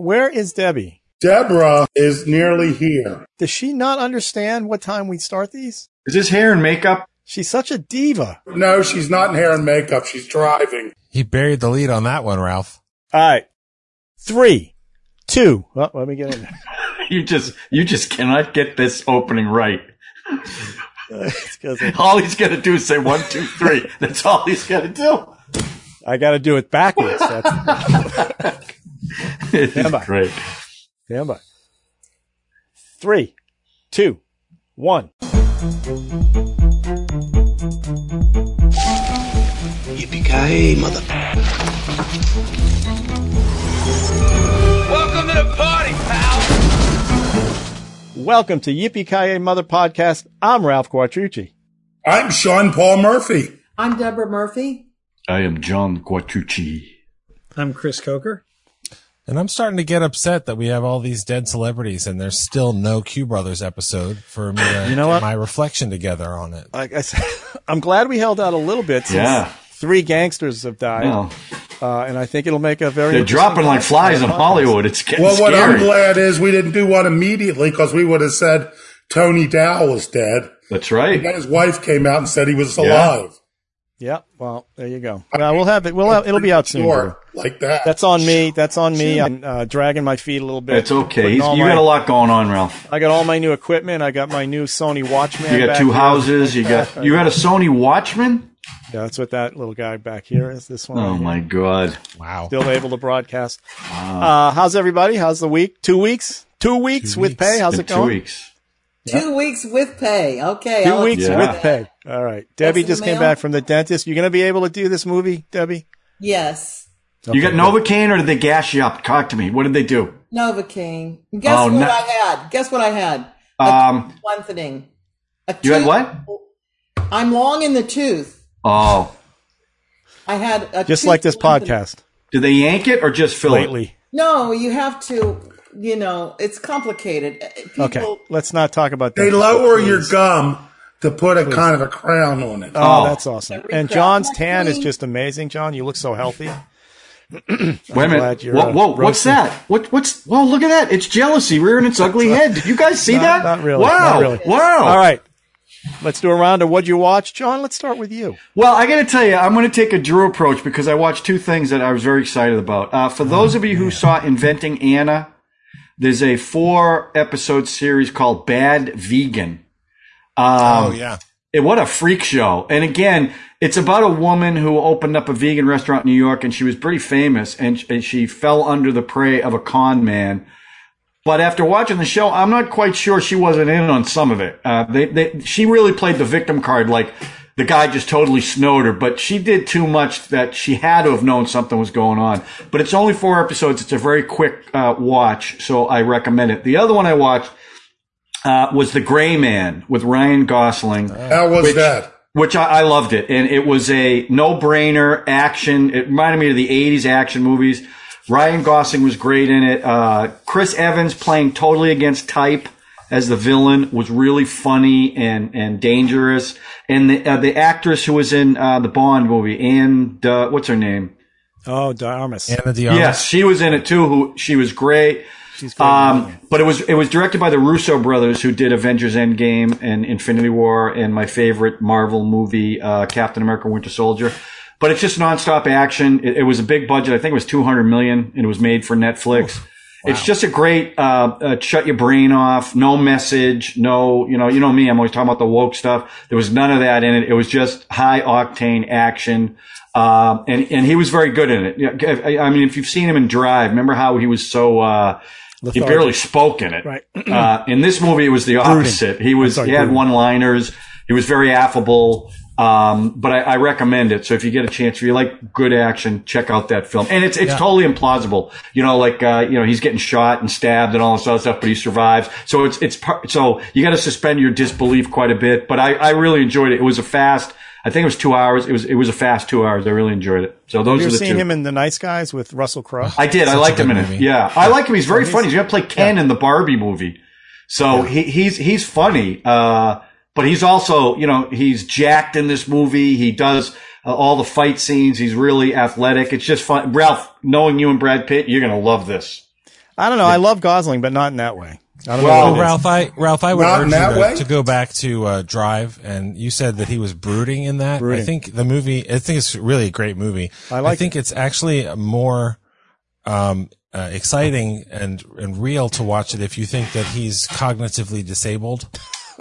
where is Debbie? Deborah is nearly here. Does she not understand what time we start these? Is this hair and makeup? She's such a diva. No, she's not in hair and makeup. She's driving. He buried the lead on that one, Ralph. All right. Three, two. Well, let me get in there. You just you just cannot get this opening right. It's 'cause All he's got to do is say one, two, three. That's all he's got to do. I got to do it backwards. That's It's Stand by. great. stand by. Three, two, one. Yippee-ki-yay, mother. Welcome to the party, pal. Welcome to Yippee Ki Mother Podcast. I'm Ralph Quattrucci. I'm Sean Paul Murphy. I'm Deborah Murphy. I am John Quattrucci. I'm Chris Coker. And I'm starting to get upset that we have all these dead celebrities and there's still no Q Brothers episode for me to You know get what? my reflection together on it. Like I said, I'm glad we held out a little bit since Yeah. three gangsters have died. Well, Uh, and I think it'll make a very they're dropping like flies in. Hollywood. It's getting Well, what scary. I'm glad is we didn't do one immediately because we would have said Tony Dow was dead. That's right. Then his wife came out and said he was alive. Yeah, well, there you go. Well, we'll have it. We'll have, it'll be out soon. Drew. Like that. That's on me. That's on me. I'm uh, dragging my feet a little bit. It's okay. He's, you my- got a lot going on, Ralph. I got all my new equipment. I got my new Sony Watchman. You got back two here. houses. You got you got a Sony Watchman. Yeah, that's what that little guy back here is. This one. Oh right here. my god! Wow. Still able to broadcast. Uh, how's everybody? How's the week? Two weeks? Two weeks Two with weeks. pay? How's In it two going? Weeks. Two weeks with pay. Okay. 2 I'll- weeks Yeah. with pay. All right. Debbie in just came mail? back from the dentist. You're going to be able to do this movie, Debbie? Yes. You got Novocaine or did they gas you up? Talk to me. What did they do? Novocaine. Guess Oh, what no- I had? Guess what I had? Um, One thing. A you had what? I'm long in the tooth. Oh, I had a Just tooth like this podcast did they yank it or just fill it? lately. No, you have to. You know, it's complicated. Uh, People, Okay. Let's not talk about that. they lower your gum to put a kind of a crown on it. Oh, Oh. that's awesome. And John's like tan is just amazing, John. You look so healthy. Wait a glad minute. you're, Whoa, uh, whoa what's that? What, what's? Whoa, look at that! It's jealousy rearing its ugly head. Did you guys see Not- that? not really, Wow! not really. Wow! All right. Let's do a round of what you watch. John, let's start with you. Well, I got to tell you, I'm going to take a Drew approach because I watched two things that I was very excited about. Uh, for those of you who saw Inventing Anna, there's a four episode series called Bad Vegan. Um, Oh, yeah. it- what a freak show. And again, it's about a woman who opened up a vegan restaurant in New York and she was pretty famous and, and she fell under the prey of a con man. But after watching the show, I'm not quite sure she wasn't in on some of it. Uh, they, they, she really played the victim card like the guy just totally snowed her, but she did too much that she had to have known something was going on. But it's only four episodes. It's a very quick uh, watch, so I recommend it. The other one I watched uh, was The Gray Man with Ryan Gosling How was Which- that? which I, I loved it. And it was a no-brainer action. It reminded me of the 80s action movies. Ryan Gosling was great in it. Uh, Chris Evans playing totally against type as the villain was really funny and, and dangerous. And the, uh, the actress who was in, uh, the Bond movie, and, uh, what's her name? Oh, Darmus. Ana de Armas. Yes, she was in it too. Who she was great. She's great. Um, but it was it was directed by the Russo brothers who did Avengers Endgame and Infinity War and my favorite Marvel movie, uh, Captain America: Winter Soldier. But it's just nonstop action. It, it was a big budget. I think it was 200 million, and it was made for Netflix. It's just a great uh, uh, shut your brain off. No message. No, you know, you know me. I'm always talking about the woke stuff. There was none of that in it. It was just high octane action. Um, and, and he was very good in it. I, I mean, if you've seen him in Drive, remember how he was so, uh, he barely spoke in it. Right. uh, in this movie, it was the opposite. He was, sorry, he had one-liners. He was very affable. Um, but I, I recommend it. So if you get a chance, if you like good action, check out that film. And it's, it's totally implausible. You know, like, uh, you know, he's getting shot and stabbed and all this other stuff, but he survives. So it's, it's, so you got to suspend your disbelief quite a bit. But I, I really enjoyed it. It was a fast, I think it was two hours. It was, it was a fast two hours. I really enjoyed it. So those Have you are ever the seen two. him in The Nice Guys with Russell Crowe? I did. I Such a liked him good in it. movie. Yeah, I like him. He's very funny. He's going to play Ken in the Barbie movie. So he, he's he's funny. Uh, but he's also, you know, he's jacked in this movie. He does uh, all the fight scenes. He's really athletic. It's just fun. Ralph, knowing you and Brad Pitt, you're going to love this. I don't know. I love Gosling, but not in that way. I don't Well, know. What it is. Ralph, I Ralph, I would Not urge you to, to go back to uh, Drive, and you said that he was brooding in that. I think the movie. I think it's really a great movie. I like think it's actually more um, uh, exciting and and real to watch it if you think that he's cognitively disabled.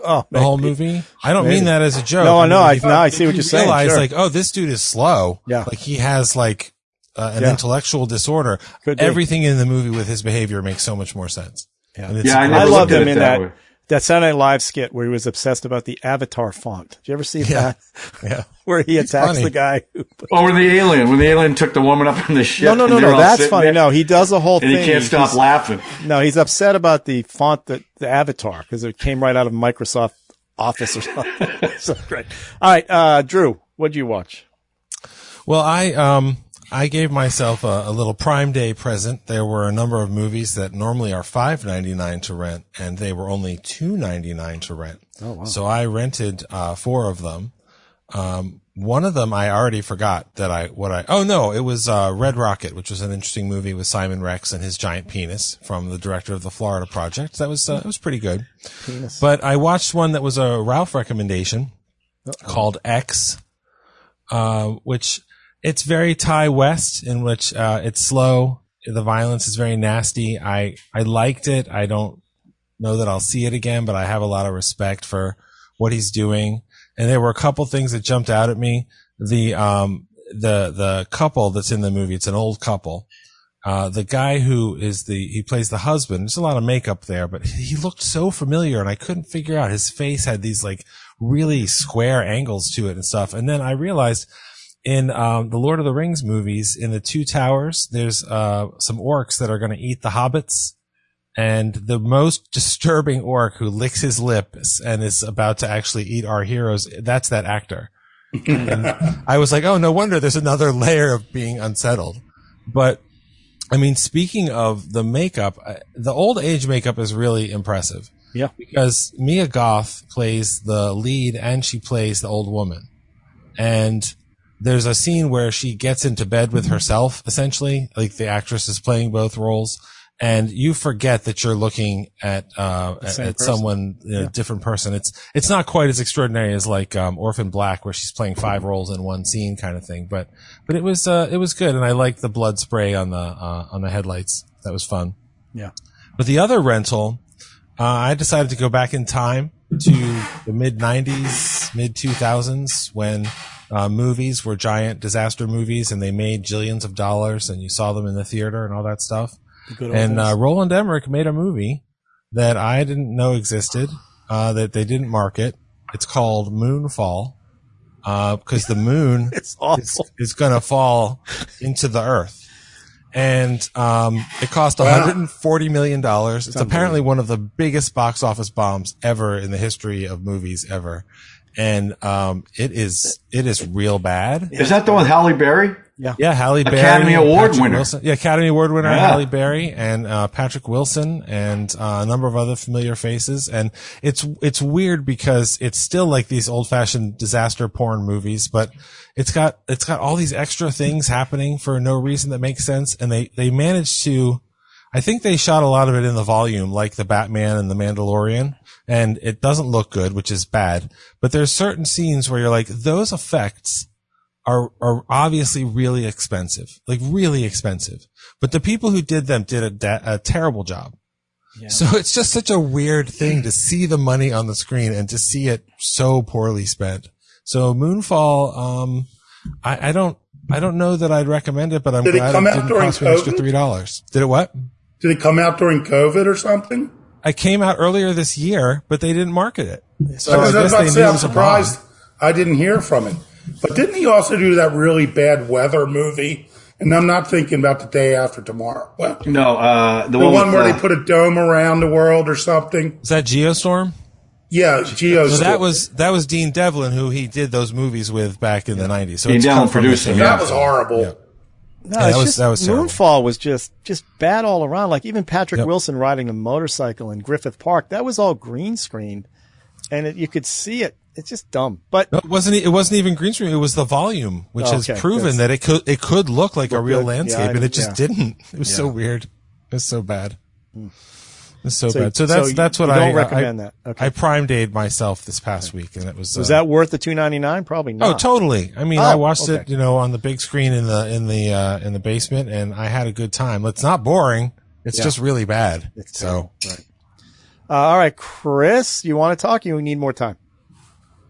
Oh, The whole movie. I don't Maybe. mean that as a joke. No, I mean, know. I- if- now I see what you're saying, Realize sure. like, oh, this dude is slow. Yeah. Like he has like uh, an Yeah. intellectual disorder. Could be. Everything in the movie with his behavior makes so much more sense. Yeah. And it's Yeah, I great. never I loved him in that that way. That Saturday Night Live skit where he was obsessed about the Avatar font. Did you ever see Yeah. that? Yeah. Where he attacks funny. the guy. Who, Oh, when the alien, when the alien took the woman up in the ship. no, no, no, no. That's funny. there, No, he does the whole thing. And he can't stop He's- laughing. No, he's upset about the font that the Avatar because it came right out of Microsoft Office or something. so great. All right, uh, Drew, what'd you watch? Well, I um I gave myself a, a little Prime Day present. There were a number of movies that normally are five ninety nine to rent, and they were only two ninety nine to rent. Oh wow! So I rented uh, four of them. Um, one of them I already forgot that I what I oh no it was uh, Red Rocket, which was an interesting movie with Simon Rex and his giant penis from the director of the Florida Project. That was uh, it was pretty good. Penis. But I watched one that was a Ralph recommendation called X, uh, which it's very Ti West in which uh, it's slow. The violence is very nasty. I I liked it. I don't know that I'll see it again, but I have a lot of respect for what he's doing. And there were a couple things that jumped out at me. The um the the couple that's in the movie, it's an old couple. Uh, the guy who is the he plays the husband. There's a lot of makeup there, but he looked so familiar, and I couldn't figure out his face had these like really square angles to it and stuff. And then I realized in um, the Lord of the Rings movies, in the Two Towers, there's uh, some orcs that are going to eat the hobbits. And the most disturbing orc who licks his lips and is about to actually eat our heroes, that's that actor. and I was like, oh, no wonder there's another layer of being unsettled. But I mean, speaking of the makeup, the old age makeup is really impressive Yeah. because Mia Goth plays the lead and she plays the old woman. And there's a scene where she gets into bed with herself, essentially, like the actress is playing both roles. And you forget that you're looking at, uh, at, at someone, you know, different person. It's, it's not quite as extraordinary as like, um, Orphan Black where she's playing five roles in one scene kind of thing. But, but it was, uh, it was good. And I liked the blood spray on the, uh, on the headlights. That was fun. Yeah. But the other rental, uh, I decided to go back in time to the mid 90s, mid 2000s when uh, movies were giant disaster movies and they made jillions of dollars and you saw them in the theater and all that stuff. And uh. Roland Emmerich made a movie that I didn't know existed, uh, that they didn't market. It's called Moonfall because the moon it's is, is going to fall into the earth. And um, it cost 140 million dollars. It's apparently one of the biggest box office bombs ever in the history of movies ever. And um, it is it is real bad. Is that the one with Halle Berry? Yeah, yeah, Halle Berry, Academy Award Patrick winner. Wilson. Yeah, Academy Award winner Yeah. Halle Berry and uh, Patrick Wilson and uh, a number of other familiar faces. And it's it's weird because it's still like these old fashioned disaster porn movies, but it's got it's got all these extra things happening for no reason that makes sense. And they they managed to. I think they shot a lot of it in the volume, like the Batman and the Mandalorian, and it doesn't look good, which is bad. But there's certain scenes where you're like, those effects are are obviously really expensive, like really expensive. But the people who did them did a, da- a terrible job. So it's just such a weird thing to see the money on the screen and to see it so poorly spent. So Moonfall, um, I, I don't, I don't know that I'd recommend it, but I'm Did it glad come it didn't during cost me an extra three dollars. Did it what? Did it come out during COVID or something? I came out earlier this year, but they didn't market it. So I Because I was guess about they to knew say, it I'm was a bomb. surprised I didn't hear from it. But didn't he also do that really bad weather movie? And I'm not thinking about the day after tomorrow. Well, No, uh, the, the one, one where uh, they put a dome around the world or something. Is that Geostorm? Yeah, Geo. So that was that was Dean Devlin who he did those movies with back in the nineties. So Dean it's come Devlin produced the them, same- yeah. that was horrible. Yeah. No, Yeah, that was- just that was terrible. Moonfall was just just bad all around. Like even Patrick Yep. Wilson riding a motorcycle in Griffith Park, that was all green screened, and it, you could see it. It's just dumb. But No, it wasn't. It wasn't even green screen. It was the volume, which Oh, has okay. proven that it could it could look like a real good. landscape, Yeah, I and it just yeah. didn't. It was so weird. It was so bad. Hmm. It's so, So- bad. So that's so that's what you I don't I- recommend that. Okay. I prime dayed myself this past week, and it was Was uh, that worth the two ninety nine? Probably not. Oh, totally. I mean, Oh, I watched it, you know, on the big screen in the in the uh, in the basement, and I had a good time. It's not boring. It's Yeah. just really bad. It's so terrible. Uh, all right, Chris, you want to talk? You need more time.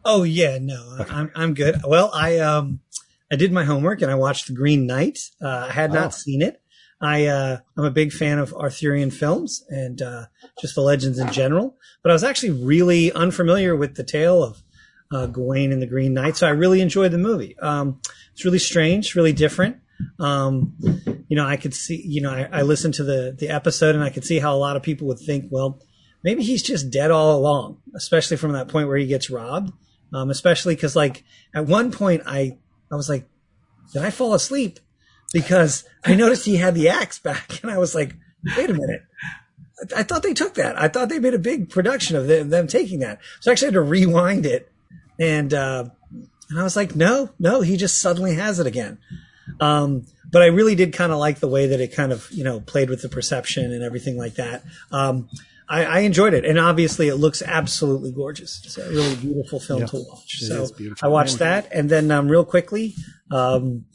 Oh yeah, no, I'm I'm good. Well, I um I did my homework and I watched The Green Knight. Uh, I had Oh. not seen it. I uh, I'm a big fan of Arthurian films and uh, just the legends in general. But I was actually really unfamiliar with the tale of uh, Gawain and the Green Knight, so I really enjoyed the movie. Um, it's really strange, really different. Um, you know, I could see, you know, I, I listened to the the episode and I could see how a lot of people would think, well, maybe he's just dead all along, especially from that point where he gets robbed. Um, especially because like at one point I I was like, did I fall asleep? Because I noticed he had the axe back, and I was like, wait a minute. I, thought they took that. I thought they made a big production of them, them taking that. So I actually had to rewind it, and uh, and I was like, no, no, he just suddenly has it again. Um, but I really did kind of like the way that it kind of, you know, played with the perception and everything like that. Um, I, I enjoyed it. And obviously it looks absolutely gorgeous. It's a really beautiful film to watch. so. I watched that. And then, um, real quickly, um,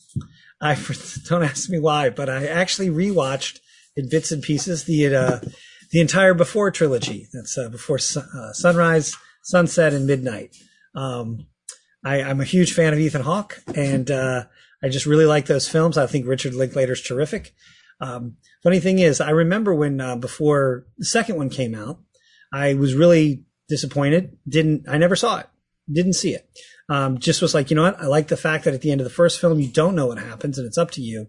I, don't ask me why, but I actually rewatched in bits and pieces the, uh, the entire Before trilogy. That's, uh, Before uh, Sunrise, Sunset, and Midnight. Um, I, I'm a huge fan of Ethan Hawke, and uh, I just really like those films. I think Richard Linklater's terrific. Um, funny thing is, I remember when uh, before the second one came out, I was really disappointed. Didn't I never saw it? Didn't see it. Um, just was like, you know what? I like the fact that at the end of the first film, you don't know what happens, and it's up to you.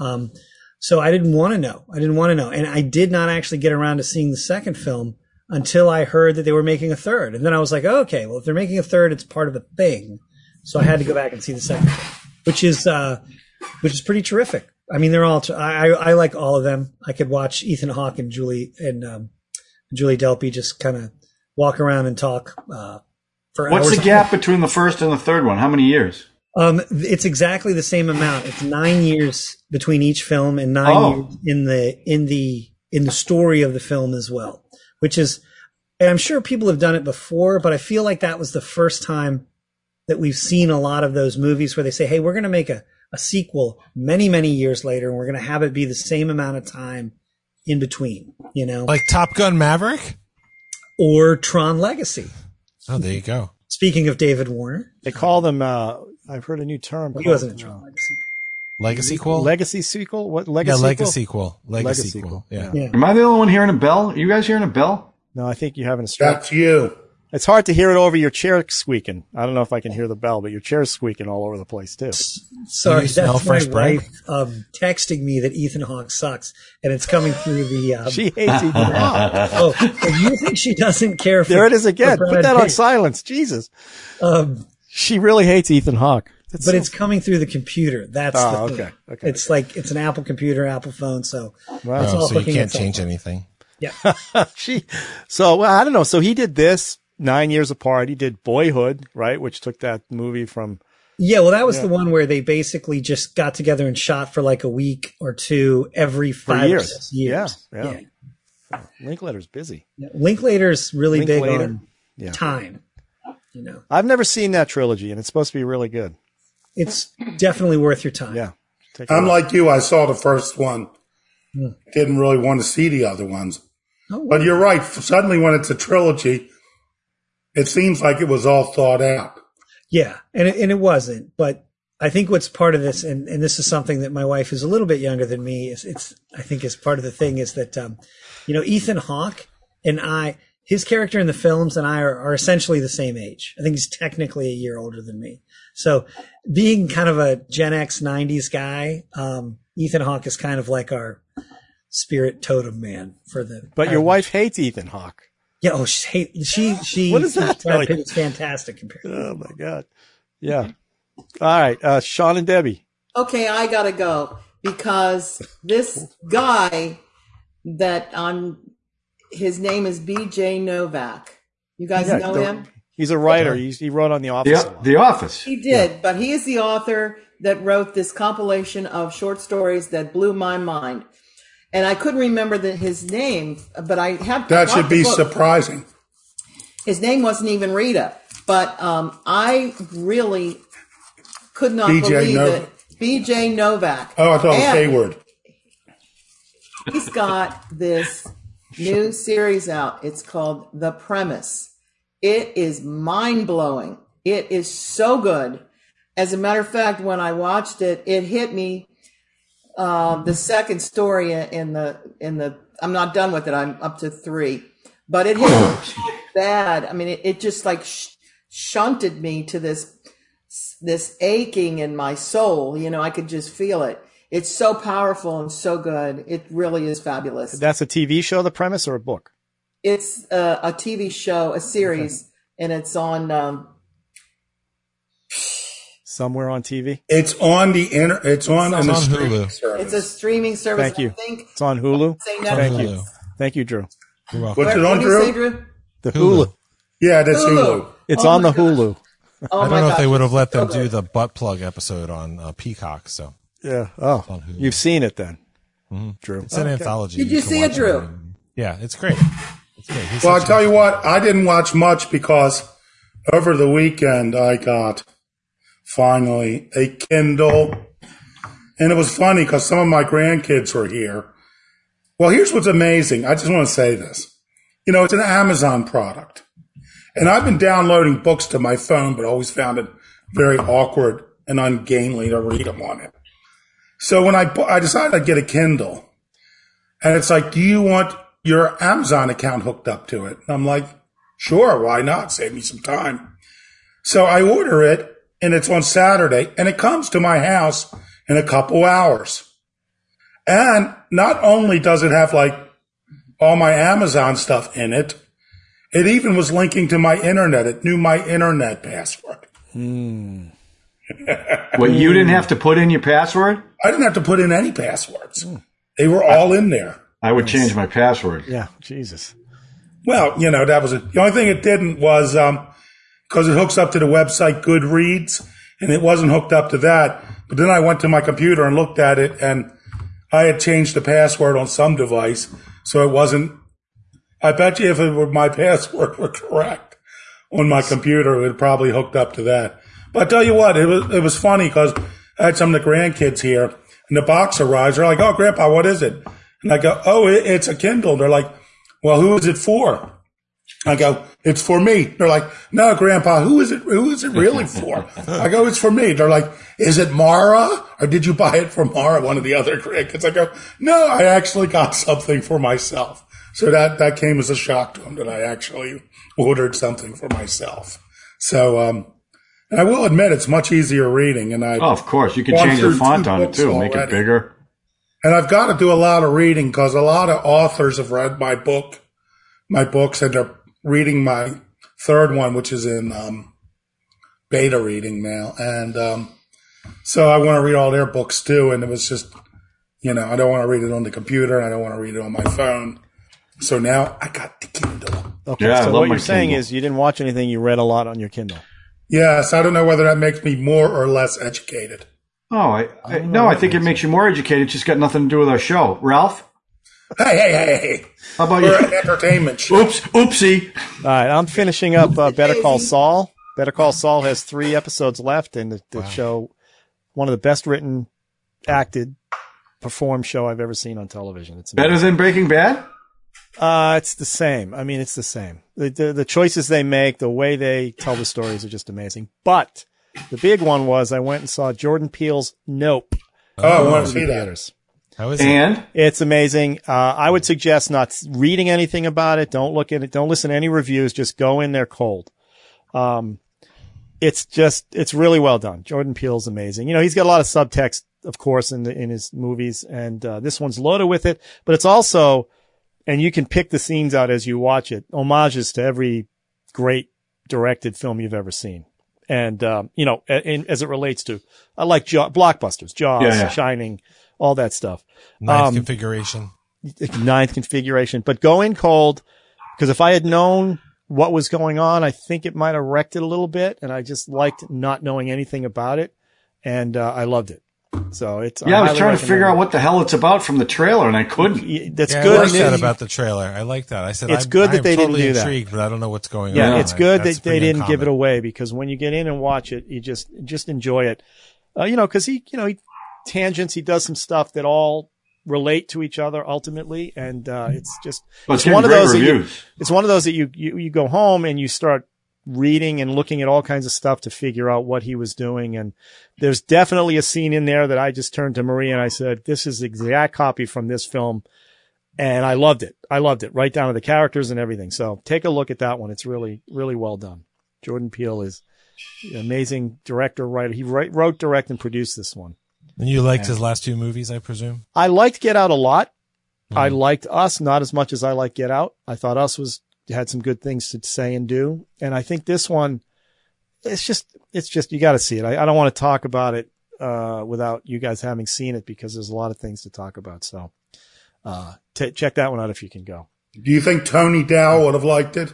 Um, so I didn't want to know. I didn't want to know, and I did not actually get around to seeing the second film until I heard that they were making a third. And then I was like, oh, okay, well, if they're making a third, it's part of a thing. So I had to go back and see the second, which is, uh, which is pretty terrific. I mean, they're all, I, I, I like all of them. I could watch Ethan Hawke and Julie and, um, Julie Delpy just kind of walk around and talk, uh, What's hours. the gap between the first and the third one? How many years? Um, it's exactly the same amount. It's nine years between each film and nine Oh. years in the in the in the story of the film as well. Which is, and I'm sure people have done it before, but I feel like that was the first time that we've seen a lot of those movies where they say, "Hey, we're going to make a a sequel many many years later, and we're going to have it be the same amount of time in between." You know, like Top Gun Maverick. or Tron Legacy. Oh, there you go. Speaking of David Warner, They call them. Uh, I've heard a new term. he called, wasn't in uh, Tron Legacy. Legacy sequel. Legacy sequel. What legacy? yeah, legacy? Legacy sequel? sequel. Legacy Legacy sequel. sequel. Yeah. Yeah. Am I the only one hearing a bell? Are you guys hearing a bell? No, I think you're having a stroke. That's you. It's hard to hear it over your chair squeaking. I don't know if I can hear the bell, but your chair's squeaking all over the place too. Sorry, you smell that's my fresh wife um, texting me that Ethan Hawke sucks, and it's coming through the. Um, She hates Ethan Hawke. oh, and you think she doesn't care? For, There it is again. Put Brad that on silence. Jesus. Um, She really hates Ethan Hawke. That's but so- it's coming through the computer. That's Oh, the thing. okay, okay. It's like it's an Apple computer, Apple phone. So Wow. it's Oh, all so you can't itself change anything. Yeah, she. So well, I don't know. So he did this nine years apart. He did Boyhood, right, which took that movie from. yeah. Well, that was the one where they basically just got together and shot for like a week or two every five or years. six years. Yeah, yeah. Linklater's busy. Yeah. Linklater's really big on Yeah. time. You know, I've never seen that trilogy, and it's supposed to be really good. it's definitely worth your time. Yeah. Take a I'm like you. I saw the first one. Hmm. Didn't really want to see the other ones. Oh, But you're right. Suddenly, when it's a trilogy, it seems like it was all thought out. Yeah, and it, and it wasn't. But I think what's part of this, and, and this is something that my wife is a little bit younger than me. Is it's I think is part of the thing is that um, you know Ethan Hawke and I, his character in the films and I are, are essentially the same age. I think he's technically a year older than me. So being kind of a Gen X '90s guy, um, Ethan Hawke is kind of like our spirit totem man for the. But your wife hates Ethan Hawke. Yeah, oh, she she she. What does that Brad? Pitt is fantastic compared. Oh my god. Yeah. All right, uh, Sean and Debbie. Okay, I gotta go because this guy that I'm, his name is B.J. Novak. You guys Yeah, know the- him? He's a writer. He's, he wrote on The Office. a The, the Office. He did, but he is the author that wrote this compilation of short stories that blew my mind. And I couldn't remember the, his name, but I have That should be surprising. His name wasn't even Rita, but um, I really could not BJ believe Novak. it. B.J. Novak. Oh, I thought it was And Hayward. He's got this new series out. It's called The Premise. It is mind blowing. It is so good. As a matter of fact, when I watched it, it hit me. Uh, the second story in the in the I'm not done with it. I'm up to three, but it hit bad. I mean, it, it just like sh- shunted me to this this aching in my soul. You know, I could just feel it. It's so powerful and so good. It really is fabulous. That's a TV show, the premise, or a book? It's a, a TV show, a series, and it's on. Um, Somewhere on TV. It's on the inter. It's on, It's the on streaming Hulu. it's a streaming service. Thank you. I think. It's on Hulu. Say Thank Netflix. you. Thank you, Drew. You're welcome. What's it on, do you say, Drew? Drew? The Hulu. Yeah, that's Hulu. It's Oh on the gosh. Hulu. Oh I don't know if they would have let them do the butt plug episode on uh, Peacock. So Yeah. Oh, you've seen it then, Drew. it's an anthology. Did you can see it, watch Drew? Yeah, it's great. It's great. He's Well, I'll tell you what, I didn't watch much because over the weekend I got finally a Kindle. And it was funny because some of my grandkids were here. Well, here's what's amazing. I just want to say this. You know, it's an Amazon product. And I've been downloading books to my phone, but always found it very awkward and ungainly to read them on it. So when I, I decided I'd get a Kindle and it's like, do you want your Amazon account hooked up to it? And I'm like, sure, why not? Save me some time. So I order it and it's on Saturday and it comes to my house in a couple hours. And not only does it have like all my Amazon stuff in it, it even was linking to my internet. It knew my internet password. Hmm. What you didn't have to put in your password? I didn't have to put in any passwords. They were all in there. I would change my password. Yeah. Jesus. Well, you know, that was it. The only thing it didn't was, um, cause it hooks up to the website Goodreads and it wasn't hooked up to that. But then I went to my computer and looked at it and I had changed the password on some device. So it wasn't, I bet you if it were my password were correct on my computer, it probably hooked up to that. But I tell you what, it was, it was funny because I had some of the grandkids here and the box arrives. They're like, Oh, grandpa, what is it? And I go, Oh, it, it's a Kindle. They're like, well, who is it for? I go, it's for me. They're like, no, grandpa, who is it? Who is it really for? I go, it's for me. They're like, is it Mara or did you buy it for Mara? One of the other grandkids. I go, no, I actually got something for myself. So that, that came as a shock to them that I actually ordered something for myself. So, um, and I will admit it's much easier reading and I, Oh, of course. You can change the font on it too, make it bigger. And I've got to do a lot of reading because a lot of authors have read my book, my books, and they're reading my third one, which is in um, beta reading now. And um, so I want to read all their books too. And it was just, you know, I don't want to read it on the computer and I don't want to read it on my phone. So now I got the Kindle. Okay. Yeah, so what my you're saying Kindle. is you didn't watch anything. You read a lot on your Kindle. Yes, I don't know whether that makes me more or less educated. Oh, I, I, no, I think it makes you more educated. It's just got nothing to do with our show. Ralph, Hey, hey, hey, hey. how about We're an you? entertainment show. Oops, oopsie. All right. I'm finishing up uh, Better Call Saul. Better Call Saul has three episodes left, and the, the show, one of the best written, acted, performed show I've ever seen on television. It's amazing. Better than Breaking Bad? Uh, it's the same. I mean, it's the same. The, the, the choices they make, the way they tell the stories are just amazing. But the big one was I went and saw Jordan Peele's Nope. Oh, I want to see that. theaters. How is it? And It's amazing. Uh, I would suggest not reading anything about it. Don't look at it. Don't listen to any reviews. Just go in there cold. Um, it's just, it's really well done. Jordan Peele's amazing. You know, he's got a lot of subtext, of course, in the, in his movies. And, uh, this one's loaded with it, but it's also, and you can pick the scenes out as you watch it, homages to every great directed film you've ever seen. And, um, you know, a- in, as it relates to, I like Jaw, blockbusters, Jaws, Yeah, yeah. Shining, all that stuff Ninth um, configuration. ninth configuration, but go in cold because if I had known what was going on, I think it might have wrecked it a little bit. And I just liked not knowing anything about it. And, uh, I loved it. So it's Yeah, I was trying to figure out what the hell it's about from the trailer, and I couldn't. That's Yeah, I good. like that that- about the trailer. I like that. I said It's I'm- good that I'm they didn't totally do that. intrigued, but I don't know what's going Yeah, on. it's good That's that they didn't give it away because when you get in and watch it, you just just enjoy it. Uh, you know, because he, you know, he tangents. He does some stuff that all relate to each other ultimately, and uh, it's just But it's it's one of those. That you, it's one of those that you, you you go home and you start reading and looking at all kinds of stuff to figure out what he was doing. And there's definitely a scene in there that I just turned to Marie and I said, "This is the exact copy from this film." And I loved it. I loved it right down to the characters and everything. So take a look at that one. It's really, really well done. Jordan Peele is an amazing director, writer. He write, wrote, direct, and produced this one. And you liked his last two movies, I presume? I liked Get Out a lot. I Mhm. liked Us not as much as I like Get Out. I thought Us was had some good things to say and do, and I think this one, it's just it's just you got to see it. I, I don't want to talk about it uh, without you guys having seen it because there's a lot of things to talk about. So uh, t- check that one out if you can go. Do you think Tony Dow would have liked it?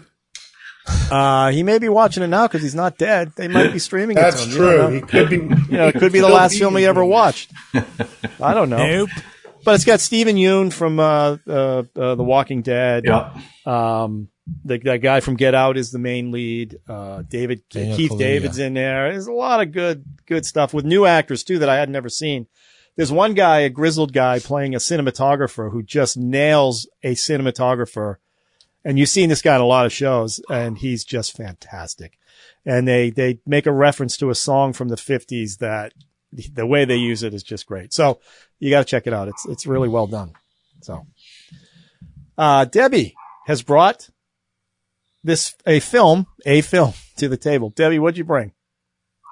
Uh, he may be watching it now because he's not dead. They might be streaming it. That's him. You don't know. true. He could be. You know, it could be the last film he ever watched. I don't know. Nope. But it's got Steven Yeun from uh, uh, uh, The Walking Dead. Yeah. Um, the, that guy from Get Out is the main lead. Uh, David Daniel Keith Kaluuya. David's in there. There's a lot of good good stuff with new actors too that I had never seen. There's one guy, a grizzled guy, playing a cinematographer who just nails a cinematographer. And you've seen this guy in a lot of shows, and he's just fantastic. And they they make a reference to a song from the 50s that the way they use it is just great. So you got to check it out. It's it's really well done. So, uh, Debbie has brought this a film a film to the table. Debbie, what'd you bring?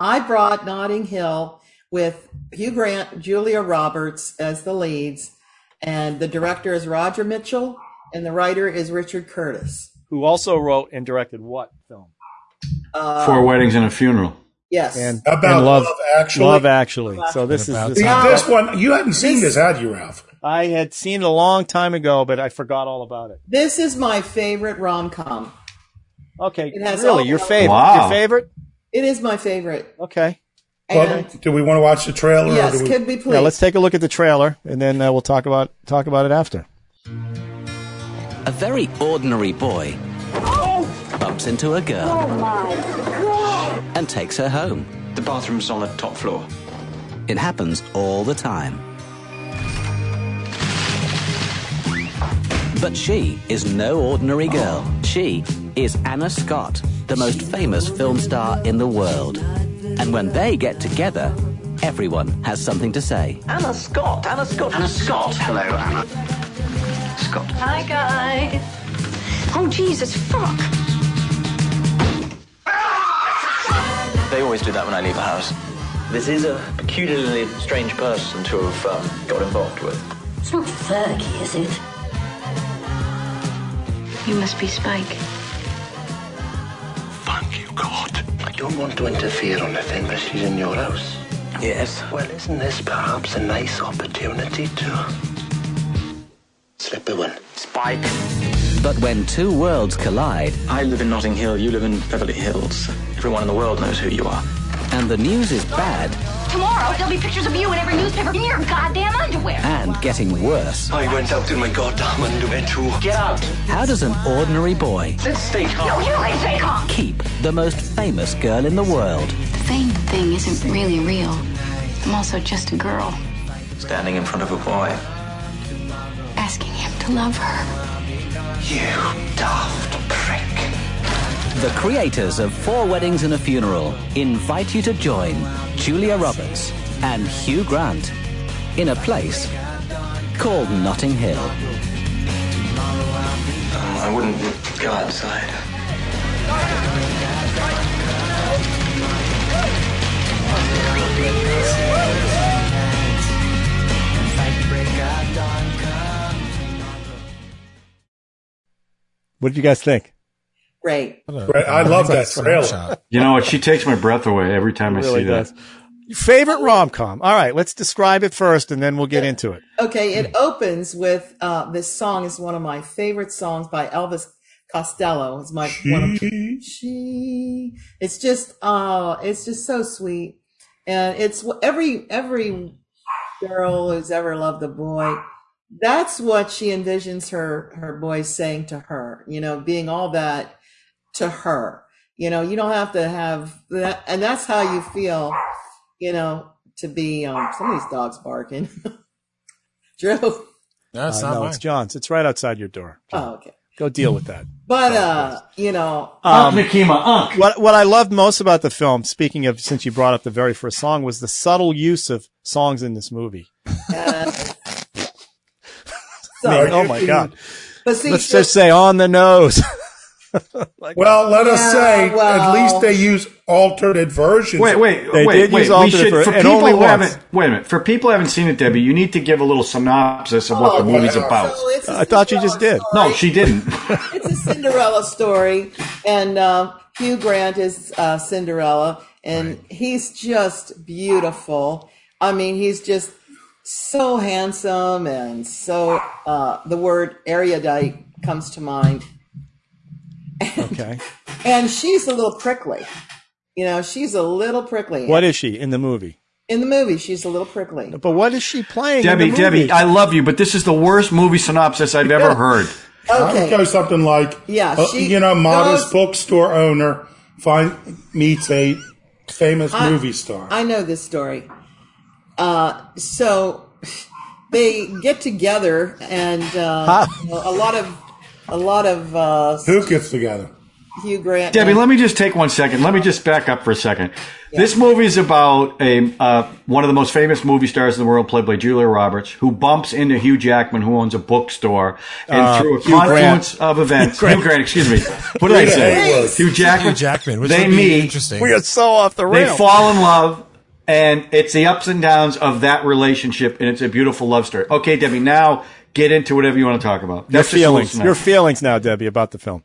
I brought Notting Hill with Hugh Grant, Julia Roberts as the leads, and the director is Roger Michell, and the writer is Richard Curtis. Who also wrote and directed what film? Uh, Four weddings and a funeral. yes, And About and love, Love Actually? Love Actually. So this is About this, this one you hadn't seen this, had you, Ralph? I had seen it a long time ago, but I forgot all about it. this is my favorite rom com. Okay, It has really, your favorite? Wow. Your favorite? It is my favorite. Okay. Well, do we want to watch the trailer? yes, or do we, could we please? Yeah, let's take a look at the trailer, and then uh, we'll talk about talk about it after. A very ordinary boy bumps into a girl oh and takes her home. The bathroom's on the top floor. It happens all the time. But she is no ordinary girl. She is Anna Scott, the most famous film star in the world. And when they get together, everyone has something to say. Anna Scott. Anna Scott. Anna Scott. Hello, Anna. Scott. Hi, guys. Oh, Jesus, fuck. They always do that when I leave a house. This is a peculiarly strange person to have um, got involved with. It's not Fergie, is it? You must be Spike. Thank you, God. I don't want to interfere on the thing, but she's in your house. Yes. Well, isn't this perhaps a nice opportunity to slip a one? Spike. But when two worlds collide I live in Notting Hill. You live in Beverly Hills. Everyone in the world knows who you are. and the news is bad Tomorrow, there'll be pictures of you in every newspaper in your goddamn underwear. and getting worse, I went out in my goddamn underwear too. Get out. how does an ordinary boy Let's stay calm. No, you ain't say calm. keep the most famous girl in the world? The fame thing isn't really real. I'm also just a girl, Standing in front of a boy. Asking him to love her. You daft prick. The creators of Four Weddings and a Funeral invite you to join Julia Roberts and Hugh Grant in a place called Notting Hill. I wouldn't go outside. What did you guys think? Great. Right, I love that trailer. You know what? She takes my breath away every time I really see that. Favorite rom com. All right, let's describe it first, and then we'll get into it. Okay, it opens with uh, this song is one of my favorite songs by Elvis Costello. It's my one of she. It's just uh, it's just so sweet, and it's every every girl who's ever loved a boy. That's what she envisions her her boy saying to her. You know, being all that to her. You know, you don't have to have that, and that's how you feel. You know, to be um, somebody's dog's barking. Drew. That's Uh, not no, mine. it's John's. It's right outside your door. Oh, okay. Go deal with that. But uh, you know, Unk Nakima, Unk. What what I loved most about the film, speaking of since you brought up the very first song, was the subtle use of songs in this movie. uh, I mean, oh my god! but see, Let's just say on the nose. Well, let us Yeah, say at least they use alternate versions. Wait, wait, They wait, did wait. use We alternate should, for- for people who haven't, wait a minute. For people who haven't seen it, Debbie, you need to give a little synopsis of what the Oh, movie's wow. about. So it's a I thought you just Cinderella did. No, she didn't. it's a Cinderella story, and uh, Hugh Grant is uh, Cinderella, and he's just beautiful. I mean, he's just so handsome, and so uh, the word erudite comes to mind. Okay. And she's a little prickly. You know, she's a little prickly. What is she in the movie? in the movie? She's a little prickly. But what is she playing? Debbie, in the movie? Debbie, I love you, but this is the worst movie synopsis I've ever heard. I would Okay. go something like, Yeah, uh, you know, modest goes- bookstore owner find meets a famous I- movie star. I know this story. Uh, so they get together, and uh, a lot of a lot of uh, Who gets together? Hugh Grant. Debbie, and- let me just take one second. Let me just back up for a second. This movie is about a uh, one of the most famous movie stars in the world, played by Julia Roberts, who bumps into Hugh Jackman, who owns a bookstore, and Uh, through a Hugh confluence of events, Hugh Grant. excuse me. What did I say? Hugh Jackman. Hugh Jackman, which they meet. interesting. we are so off the rails. They fall in love, and it's the ups and downs of that relationship, and it's a beautiful love story. Okay, Debbie, now get into whatever you want to talk about. your That's just a little feelings. Your feelings now, Debbie, about the film.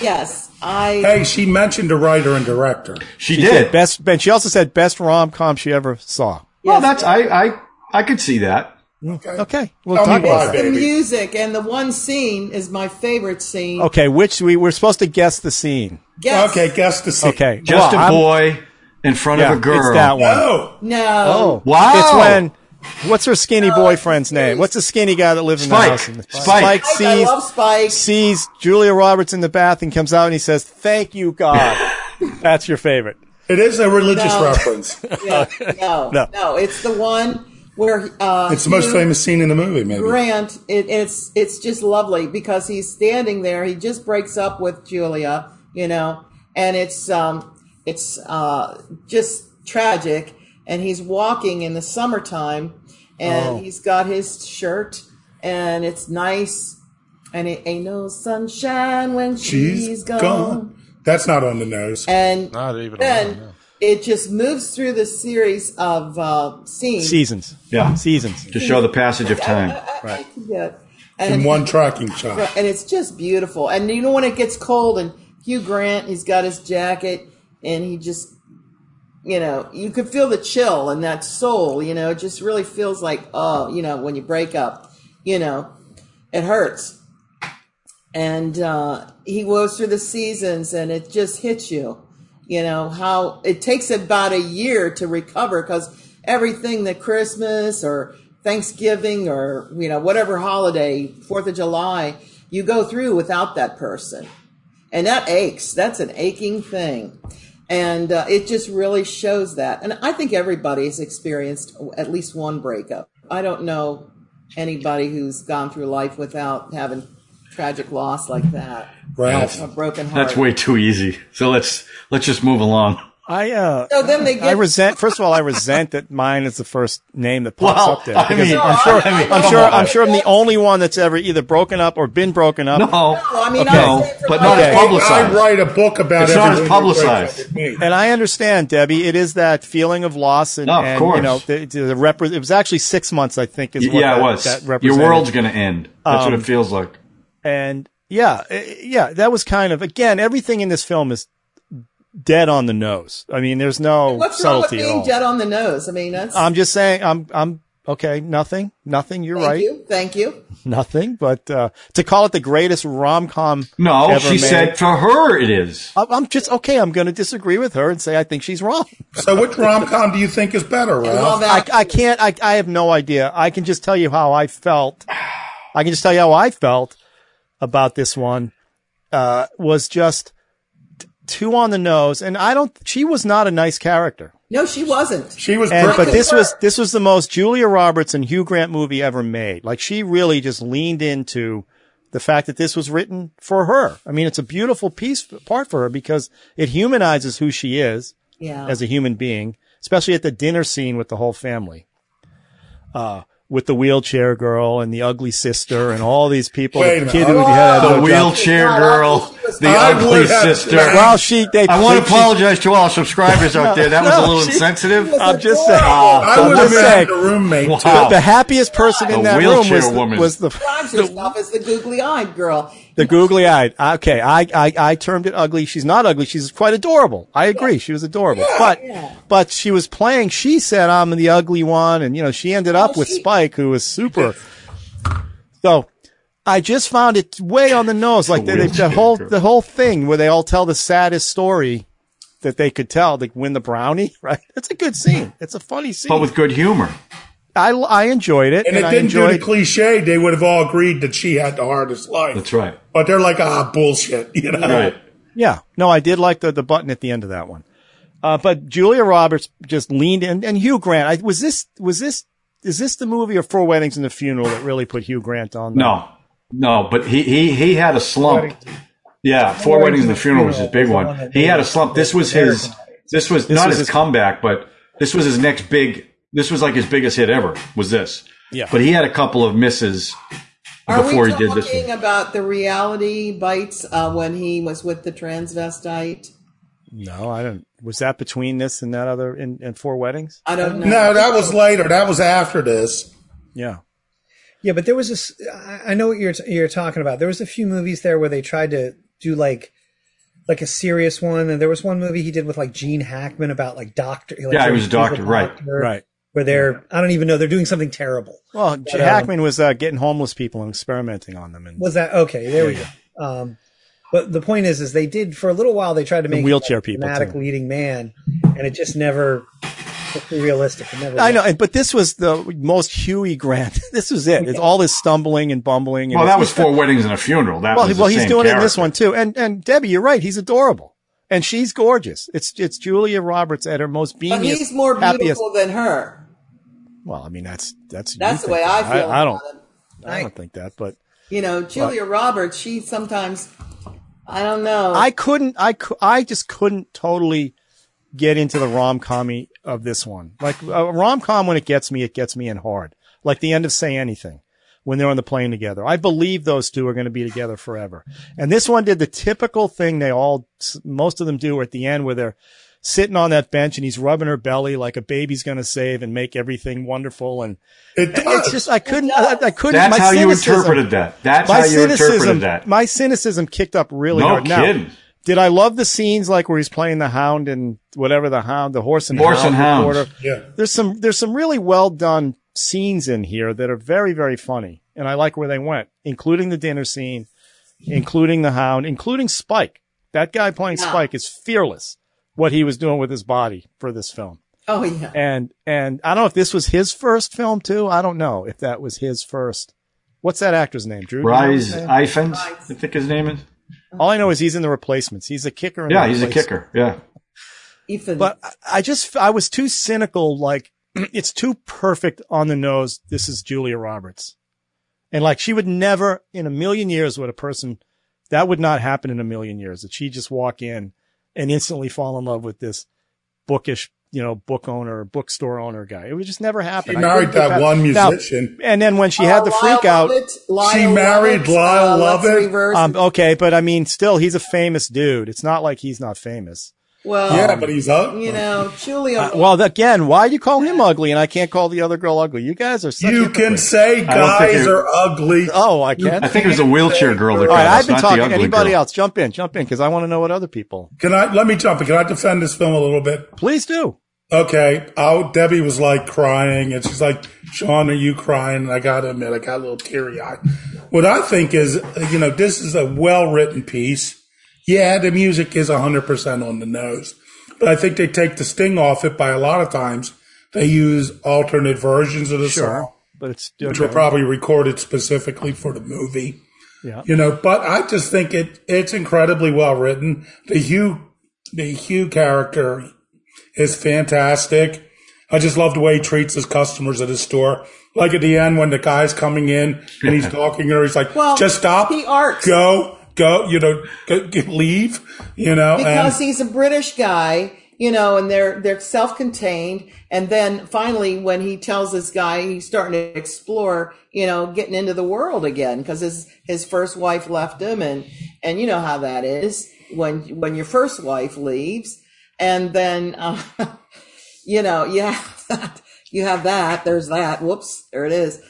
yes, I. Hey, she mentioned a writer and director. she, She did. best, and she also said best rom com she ever saw. well, that's I, I I could see that. Okay. Okay, we'll Tell talk about why, the baby. music and the one scene is my favorite scene. Okay, which we we're supposed to guess the scene. Guess. Okay, guess the scene. Okay, Just well, a I'm- boy in front Yeah, of a girl. it's that one. Oh, No. Oh, Wow. It's when. What's her skinny boyfriend's name? What's the skinny guy that lives in the Spike. house? In the, Spike. Spike Spike, I sees love Spike. sees Julia Roberts in the bath and comes out and he says, "Thank you, God." That's your favorite. it is a religious No. reference. Yeah, no, No. no, It's the one where uh, It's the most Hugh famous scene in the movie, maybe. Grant. It, it's it's just lovely because he's standing there. He just breaks up with Julia, you know, and it's um it's uh just tragic. And he's walking in the summertime, and Oh. he's got his shirt, and it's nice, and it ain't no sunshine when she's, She's gone. gone. That's not on the nose. And Not even a then one, no. it just moves through the series of uh, scenes. Seasons. Yeah. Seasons. to show the passage of time. Right. Yeah. in And, one tracking shot. and it's just beautiful. And you know when it gets cold and Hugh Grant, he's got his jacket and he just, you know, you could feel the chill in that soul, you know, it just really feels like, oh, you know, when you break up, you know, it hurts. And uh, he goes through the seasons and it just hits you, you know, how it takes about a year to recover because everything that Christmas or Thanksgiving or, you know, whatever holiday, Fourth of July, you go through without that person. And that aches. That's an aching thing. And uh, it just really shows that. And I think everybody's experienced at least one breakup. I don't know anybody who's gone through life without having tragic loss like that. Ralph. A broken heart. That's way too easy. So let's let's just move along. I uh, So then they I resent. First of all, I resent that mine is the first name that pops Well, up there. I mean, I'm sure. I mean, I'm sure. on. I'm sure I'm the only one that's ever either broken up or been broken up. No, No, I mean, Okay. No, but my- not as Okay. I write a book about It's not as everyone who breaks up publicized. And I understand, Debbie. It is that feeling of loss, and, No, of and you know, the, the repre- It was actually six months, I think, is what yeah, that, it was. That Your world's going to end. That's what Um, it feels like. and yeah, eh, yeah, that was kind of again everything in this film is dead on the nose. I mean, there's no What's wrong with subtlety at being all. jet on the nose? I mean, that's I'm just saying, I'm I'm Okay, nothing, nothing. You're Thank right, you. Thank you. nothing. But uh, to call it the greatest rom com, No, ever she made, said for her it is. I'm I'm just okay. I'm going to disagree with her and say I think she's wrong. So which rom com do you think is better, Love Ralph? I, I can't. I, I have no idea. I can just tell you how I felt. I can just tell you how I felt about this one. Uh, was just t- too on the nose, and I don't. She was not a nice character. No, she wasn't. She was And but this was this was the most Julia Roberts and Hugh Grant movie ever made. Like she really just leaned into the fact that this was written for her. I mean, it's a beautiful piece part for her because it humanizes who she is Yeah. as a human being, especially at the dinner scene with the whole family. Uh, with the wheelchair girl and the ugly sister and all these people. Wait the kid minute. who had ah! The no wheelchair God, girl, the I ugly would have- sister. Well, she, they, I want to she- apologize to all subscribers out there. That was a little she- insensitive. I'm just saying. I I'm would have just been saying. a roommate. Wow. too. The happiest person in The that room was the, woman. was the Describes herself as the googly-eyed girl. The googly eyed. Okay, I, I I termed it ugly. She's not ugly. She's quite adorable. I agree. She was adorable. But Yeah. but she was playing. She said I'm the ugly one, and you know she ended up Oh, with she- Spike, who was super. So I just found it way on the nose. Like The they, they, wheelchair the whole the whole thing where they all tell the saddest story that they could tell. They win the brownie. Right. It's a good scene. It's a funny scene. but with good humor. I I enjoyed it, and and, it I didn't do enjoyed. the cliche. They would have all agreed that she had the hardest life. That's right. But they're like, ah, bullshit. You know? Right. Yeah. No, I did like the, the button at the end of that one. Uh, but Julia Roberts just leaned in and Hugh Grant. I, was this, was this, is this the movie or Four Weddings and a Funeral that really put Hugh Grant on? the- No, no, but he he he had a slump. Yeah, four weddings and the funeral was his big one. He had a slump. This was his. This was not was his his- comeback, but this was his next big. This was like his biggest hit ever. Was this? Yeah. But he had a couple of misses Are before we he did this. talking One. about the reality bites uh, when he was with the transvestite? No, I don't. Was that between this and that other, in, in Four Weddings? I don't know. No, that was later. That was after this. Yeah. Yeah, but there was this. I I know what you're you're talking about. There was a few movies there where they tried to do like like a serious one, and there was one movie he did with like Gene Hackman about like doctor. Like, Yeah, he was a he's doctor, right. Right. Where they're I don't even know they're doing something terrible. Well, But, um, Hackman was uh, getting homeless people and experimenting on them. And Was that okay? There we go. Um, but the point is, is they did for a little while. They tried to make wheelchair like, people, dramatic too. leading man, and it just never looked realistic. Never. I know, but this was the most Huey Grant. this was it. It's all this stumbling and bumbling. And Well, that was four weddings and a funeral. That well, was well, the he's same doing it in this one too. And and Debbie, you're right. He's adorable, and she's gorgeous. It's it's Julia Roberts at her most But he's more happiest. beautiful than her. Well, I mean that's that's That's the way that. I feel. I, don't. about him. I don't think that, but You know, Julia Roberts. She sometimes, I don't know. I couldn't. I I just couldn't totally get into the rom com of this one. Like a rom com, when it gets me, it gets me in hard. Like the end of Say Anything when they're on the plane together. I believe those two are going to be together forever. And this one did the typical thing they all, most of them do at the end where they're sitting on that bench and he's rubbing her belly like a baby's going to save and make everything wonderful. And It does. it's just, I couldn't, I, I couldn't. That's my how you interpreted that. That's my how you cynicism, interpreted that. my cynicism kicked up really No hard. Now, kidding. did I love the scenes like where he's playing the hound and whatever the hound, the horse and Horse hound and hounds. reporter? Yeah. There's some there's some really well done scenes in here that are very very funny, and I like where they went, including the dinner scene, including the hound, including Spike. That guy playing Yeah. Spike is fearless. What he was doing with his body for this film, oh yeah. and and I don't know if this was his first film too. I don't know if that was his first. What's that actor's name? Drew. Do you know Rhys his name? Ifans, I think his name is. All I know is he's in the replacements. He's a kicker. In Yeah, the he's a kicker. Yeah. Ethan. But I- I just, I was too cynical. Like, it's too perfect on the nose. This is Julia Roberts. And like, she would never in a million years would a person, that would not happen in a million years that she just walk in and instantly fall in love with this bookish, you know, book owner, bookstore owner guy. It would just never happen. She married couldn't that past- one Now, musician. and then when she had the Uh, freak out, Lovett, Lyle She married Lovett, Lyle uh, Lovett? um, it. okay, but I mean, still, he's a famous dude. It's not like he's not famous. Well, Yeah, but he's ugly. you know, Julia. Uh, well, again, why do you call him ugly and I can't call the other girl ugly? You guys are such You can hypocrites. say I don't think guys are ugly. Oh, I can. I think it was a wheelchair girl that All right, I've us, been not talking. ugly Anybody girl. else? Jump in, jump in, because I want to know what other people. Can I let me jump in? Can I defend this film a little bit? Please do. Okay. Oh, Debbie was like crying and she's like, Sean, are you crying? And I got to admit, I got a little teary eyed. What I think is, you know, this is a well written piece. Yeah, the music is 100% on the nose, but I think they take the sting off it by a lot of times. They use alternate versions of the Sure. song, But it's which were probably recorded specifically for the movie. yeah. You know, but I just think it it's incredibly well written. The Hugh the Hugh character is fantastic. I just love the way he treats his customers at his store. Like at the end when the guy's coming in and he's talking to her, he's like, Well, just stop, he arcs. go, go, you know, go, go- leave, you know, because and he's a British guy, you know, and they're they're self-contained. And then finally, when he tells this guy he's starting to explore, you know, getting into the world again because his his first wife left him, and and you know how that is when when your first wife leaves, and then uh, you know you have that you have that. There's that. Whoops, there it is,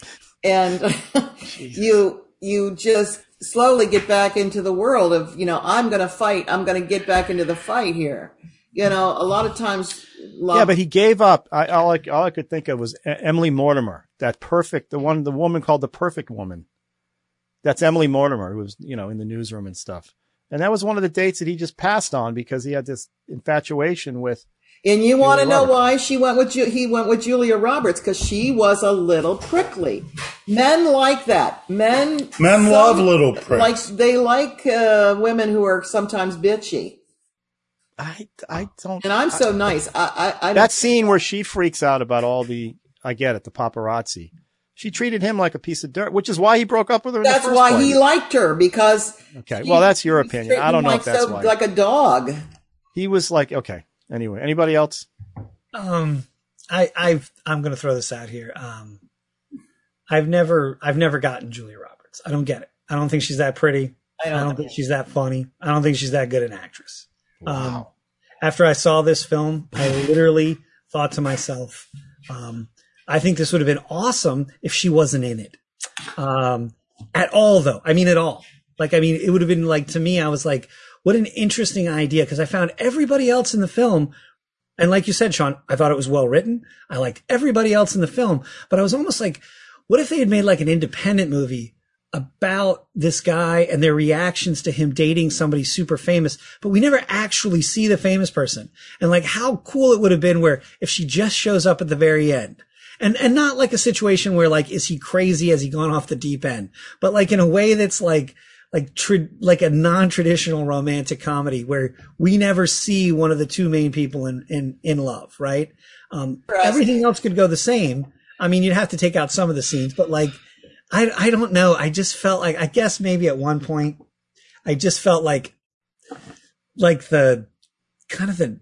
and you you just slowly get back into the world of you know i'm gonna fight i'm gonna get back into the fight here you know a lot of times love, Yeah, but he gave up. I, all, I, all I could think of was Emily Mortimer, that perfect, the one, the woman called the perfect woman. That's Emily Mortimer, who was, you know, in the newsroom and stuff. And that was one of the dates that he just passed on because he had this infatuation with. and you want to know why she went with Ju- he went with julia roberts because she was a little prickly men like that men men love little pricks. like they like uh, women who are sometimes bitchy I, I don't. and i'm so nice i i, I That scene where she freaks out about all the, I get it, the paparazzi. She treated him like a piece of dirt, which is why he broke up with her. in the that's first why place. he liked her because Okay, he- well, that's your opinion. I don't know like if that's so- why. like a dog he was like, okay. Anyway, anybody else? Um, I, I've, I'm going to throw this out here. Um, I've never, I've never gotten Julia Roberts. I don't get it. I don't think she's that pretty. I I don't don't, think she's that funny. I don't think she's that good an actress. Um, after I saw this film, I literally thought to myself, um, I think this would have been awesome if she wasn't in it. Um, at all though. I mean, at all. Like, I mean, it would have been like, to me, I was like, what an interesting idea. Cause I found everybody else in the film and like you said, Sean, I thought it was well written. I liked everybody else in the film, but I was almost like, what if they had made like an independent movie about this guy and their reactions to him dating somebody super famous, but we never actually see the famous person. And like how cool it would have been where if she just shows up at the very end. And, and not like a situation where like, is he crazy? Has he gone off the deep end? But like in a way that's like, like, tra- like a non-traditional romantic comedy where we never see one of the two main people in, in, in love, right? Um, everything else could go the same. I mean, you'd have to take out some of the scenes, but like, I, I don't know. I just felt like, I guess maybe at one point, I just felt like, like the kind of the,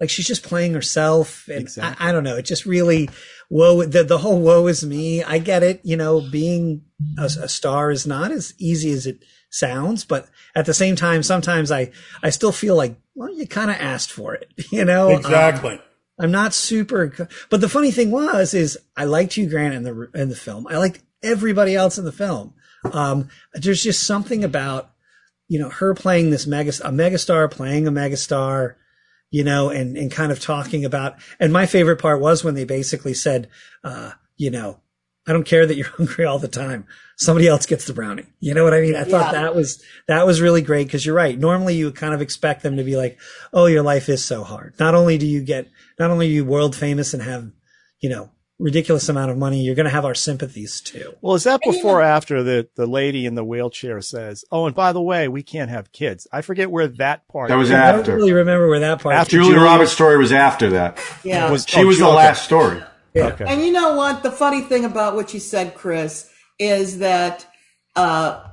like she's just playing herself. And I, I don't know. It just really, woe, the, the whole woe is me. I get it. You know, being a, a star is not as easy as it sounds, but at the same time, sometimes I, I still feel like, well, you kind of asked for it, you know? Um, Exactly. I'm not super, but the funny thing was, is I liked Hugh Grant in the, in the film. I liked everybody else in the film. Um, there's just something about, you know, her playing this mega, a megastar playing a megastar, you know, and, and kind of talking about, and my favorite part was when they basically said, uh, you know, I don't care that you're hungry all the time. Somebody else gets the brownie. You know what I mean? I thought Yeah. that was, that was really great because you're right. Normally you kind of expect them to be like, Oh, your life is so hard. Not only do you get, not only are you world famous and have, you know, ridiculous amount of money, you're going to have our sympathies too. Well, is that before or after the, the lady in the wheelchair says, Oh, and by the way, we can't have kids. I forget where that part That was is. I don't really remember where that part. After Julia Julia- Roberts' story was after that. yeah Was- She oh, was the last story. Okay. And you know what? The funny thing about what you said, Chris, is that uh,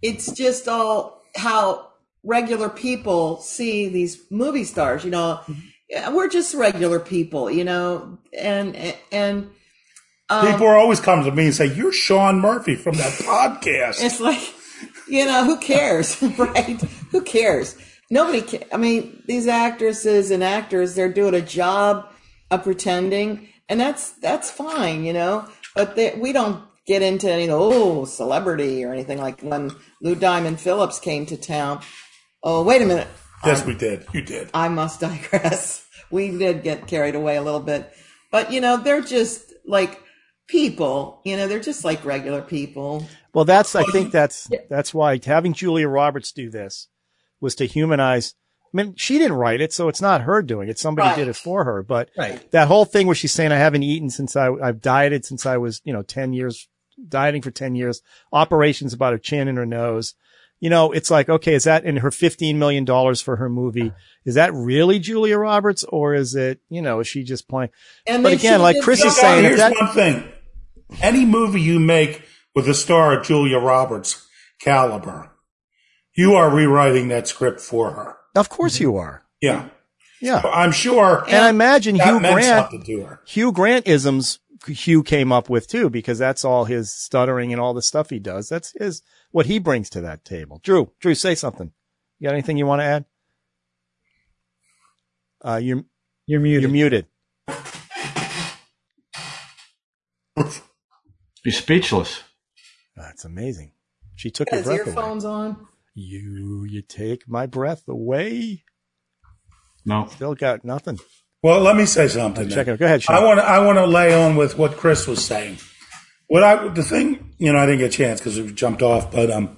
it's just all how regular people see these movie stars. You know, Yeah, we're just regular people. You know, and and um, People always come to me and say, "You're Sean Murphy from that podcast." it's like, you know, who cares, right? Who cares? Nobody. Ca- I mean, these actresses and actors, they're doing a job of pretending, and that's that's fine, you know. But they, we don't get into any oh celebrity or anything like when Lou Diamond Phillips came to town. Oh, wait a minute. yes, we did. You did. I must digress. we did get carried away a little bit. But, you know, they're just like people, you know, they're just like regular people. Well, that's I think that's that's why having Julia Roberts do this was to humanize. I mean, she didn't write it, so it's not her doing it. Somebody Right. did it for her. But Right. that whole thing where she's saying, "I haven't eaten since I I've dieted since I was you know ten years dieting for ten years, operations about her chin and her nose." You know, it's like, okay, is that in her $15 million for her movie? Is that really Julia Roberts or is it, you know, is she just playing? And but again, like Chris is saying, here's that, one thing. Any movie you make with a star of Julia Roberts caliber, you are rewriting that script for her. Of course you are. Yeah. Yeah. I'm sure And I imagine Hugh Grant, to her. Hugh Grant isms Hugh came up with too, because that's all his stuttering and all the stuff he does. That's his, what he brings to that table. Drew, Drew, say something. You got anything you want to add? Uh, you're, You're muted. you're muted. He's speechless. That's amazing. She took your His breath away. earphones on. You, you take my breath away. No. Still got nothing. Well, let me say something. Check it. Go ahead, Sean. I want to. I want to lay on with what Chris was saying. What I the thing, you know, I didn't get a chance because we jumped off. But um,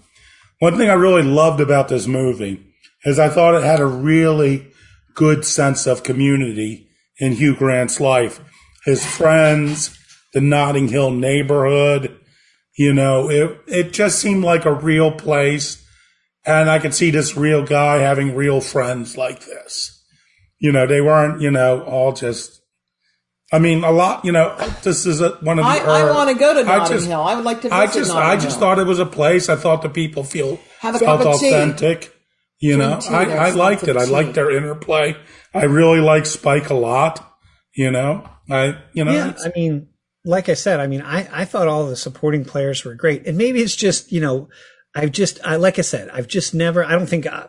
one thing I really loved about this movie is I thought it had a really good sense of community in Hugh Grant's life. His friends, the Notting Hill neighborhood. You know, it it just seemed like a real place, and I could see this real guy having real friends like this. You know, they weren't, you know, all just. I mean, a lot. You know, this is a, one of the. I, I want to go to I just- Hill. I would like to visit I just, Notting I just Hill. thought it was a place. I thought the people feel Have a felt cup of tea. authentic. You know, tea I, I liked for it. I liked their interplay. I really like Spike a lot. You know, I, you know, Yeah, I mean, like I said, I mean, I, I thought all the supporting players were great, and maybe it's just you know, I've just, I like I said, I've just never, I don't think, I,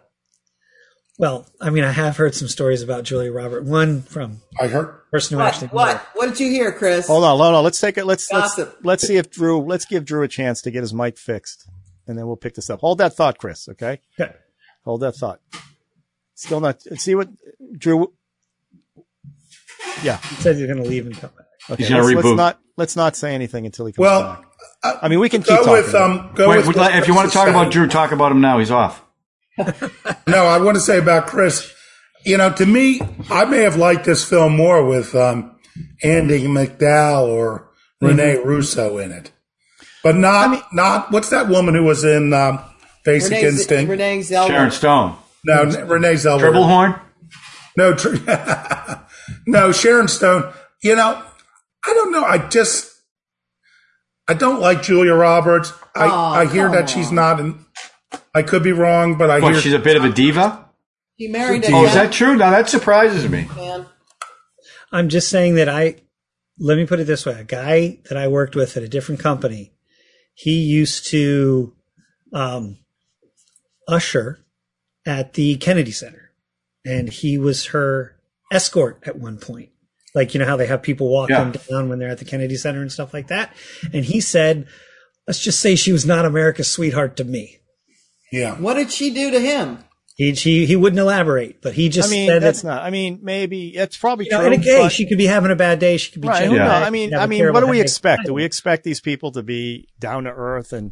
well, I mean, I have heard some stories about Julia Robert. One from I heard. a person who What? actually What? her. What did you hear, Chris? Hold on, hold on. Let's take it. Let's let's let's see if Drew. Let's give Drew a chance to get his mic fixed, and then we'll pick this up. Hold that thought, Chris. Okay, Okay. hold that thought. Still not. See what Drew. Yeah. He said you're going to leave and come back. Okay. He's gonna let's, let's not let's not say anything until he comes Well, back. I mean, we can keep Go talking. with um. Go Wait, with would if you want to talk about Drew, talk about him now. He's off. No, I want to say about Chris. You know, to me, I may have liked this film more with um, Andie MacDowell or Rene Russo in it, but not not what's that woman who was in um, Basic Renee, Instinct? Renee Zellweger. Sharon Stone. no, Renee Zellweger. Tripplehorn. No, tr- no, Sharon Stone. You know, I don't know. I just, I don't like Julia Roberts. I, Aw, I hear come that she's not in, I could be wrong, but I What? hear She's a bit of a diva. She married a Oh, is that true? Now that surprises me. man. I'm just saying that I, let me put it this way. A guy that I worked with at a different company, he used to, um, usher at the Kennedy Center and he was her escort at one point. Like, you know how they have people walk Yeah. them down when they're at the Kennedy Center and stuff like that. And he said, let's just say she was not America's sweetheart to me. yeah. What did she do to him? He, he, he wouldn't elaborate, but he just I mean, said that's that, not. I mean, maybe it's probably you know, true. and again, but- she could be having a bad day. She could be Right. who Yeah. knows? I mean, I mean, what do we how they- expect? Do we expect these people to be down to earth and,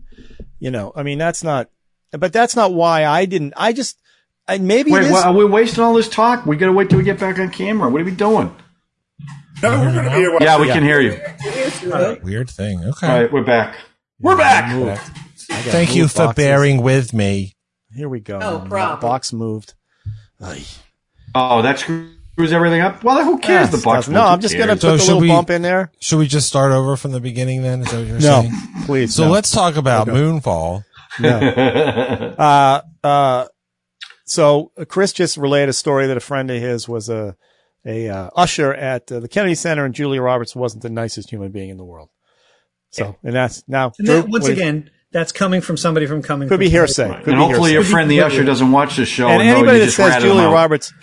you know, I mean, that's not, but that's not why I didn't, I just, I, maybe Wait, is. what, are we wasting all this talk? We got to wait till we get back on camera. What are we doing? No, we're going to be here. Yeah, we can hear you. Here's Weird thing. Okay. All right, we're back. We're back. Thank you for bearing with me. Here we go. No The problem. Box moved. Ay. Oh, that screws everything up. Well, who cares? the Yes, box. No, I'm just gonna So put the should little we- bump in there. Should we just start over from the beginning then? Is that what you're No, saying? please. So no. let's talk about Moonfall. uh, uh, so Chris just relayed a story that a friend of his was a, a, uh, usher at uh, the Kennedy Center and Julia Roberts wasn't the nicest human being in the world. So, and that's now, And Drew, that, once what do you- again, that's coming from somebody from coming. could from be somebody hearsay. from- Could and be hopefully hearsay. your friend the usher doesn't watch the show. And And, anybody that just says Julia. Roberts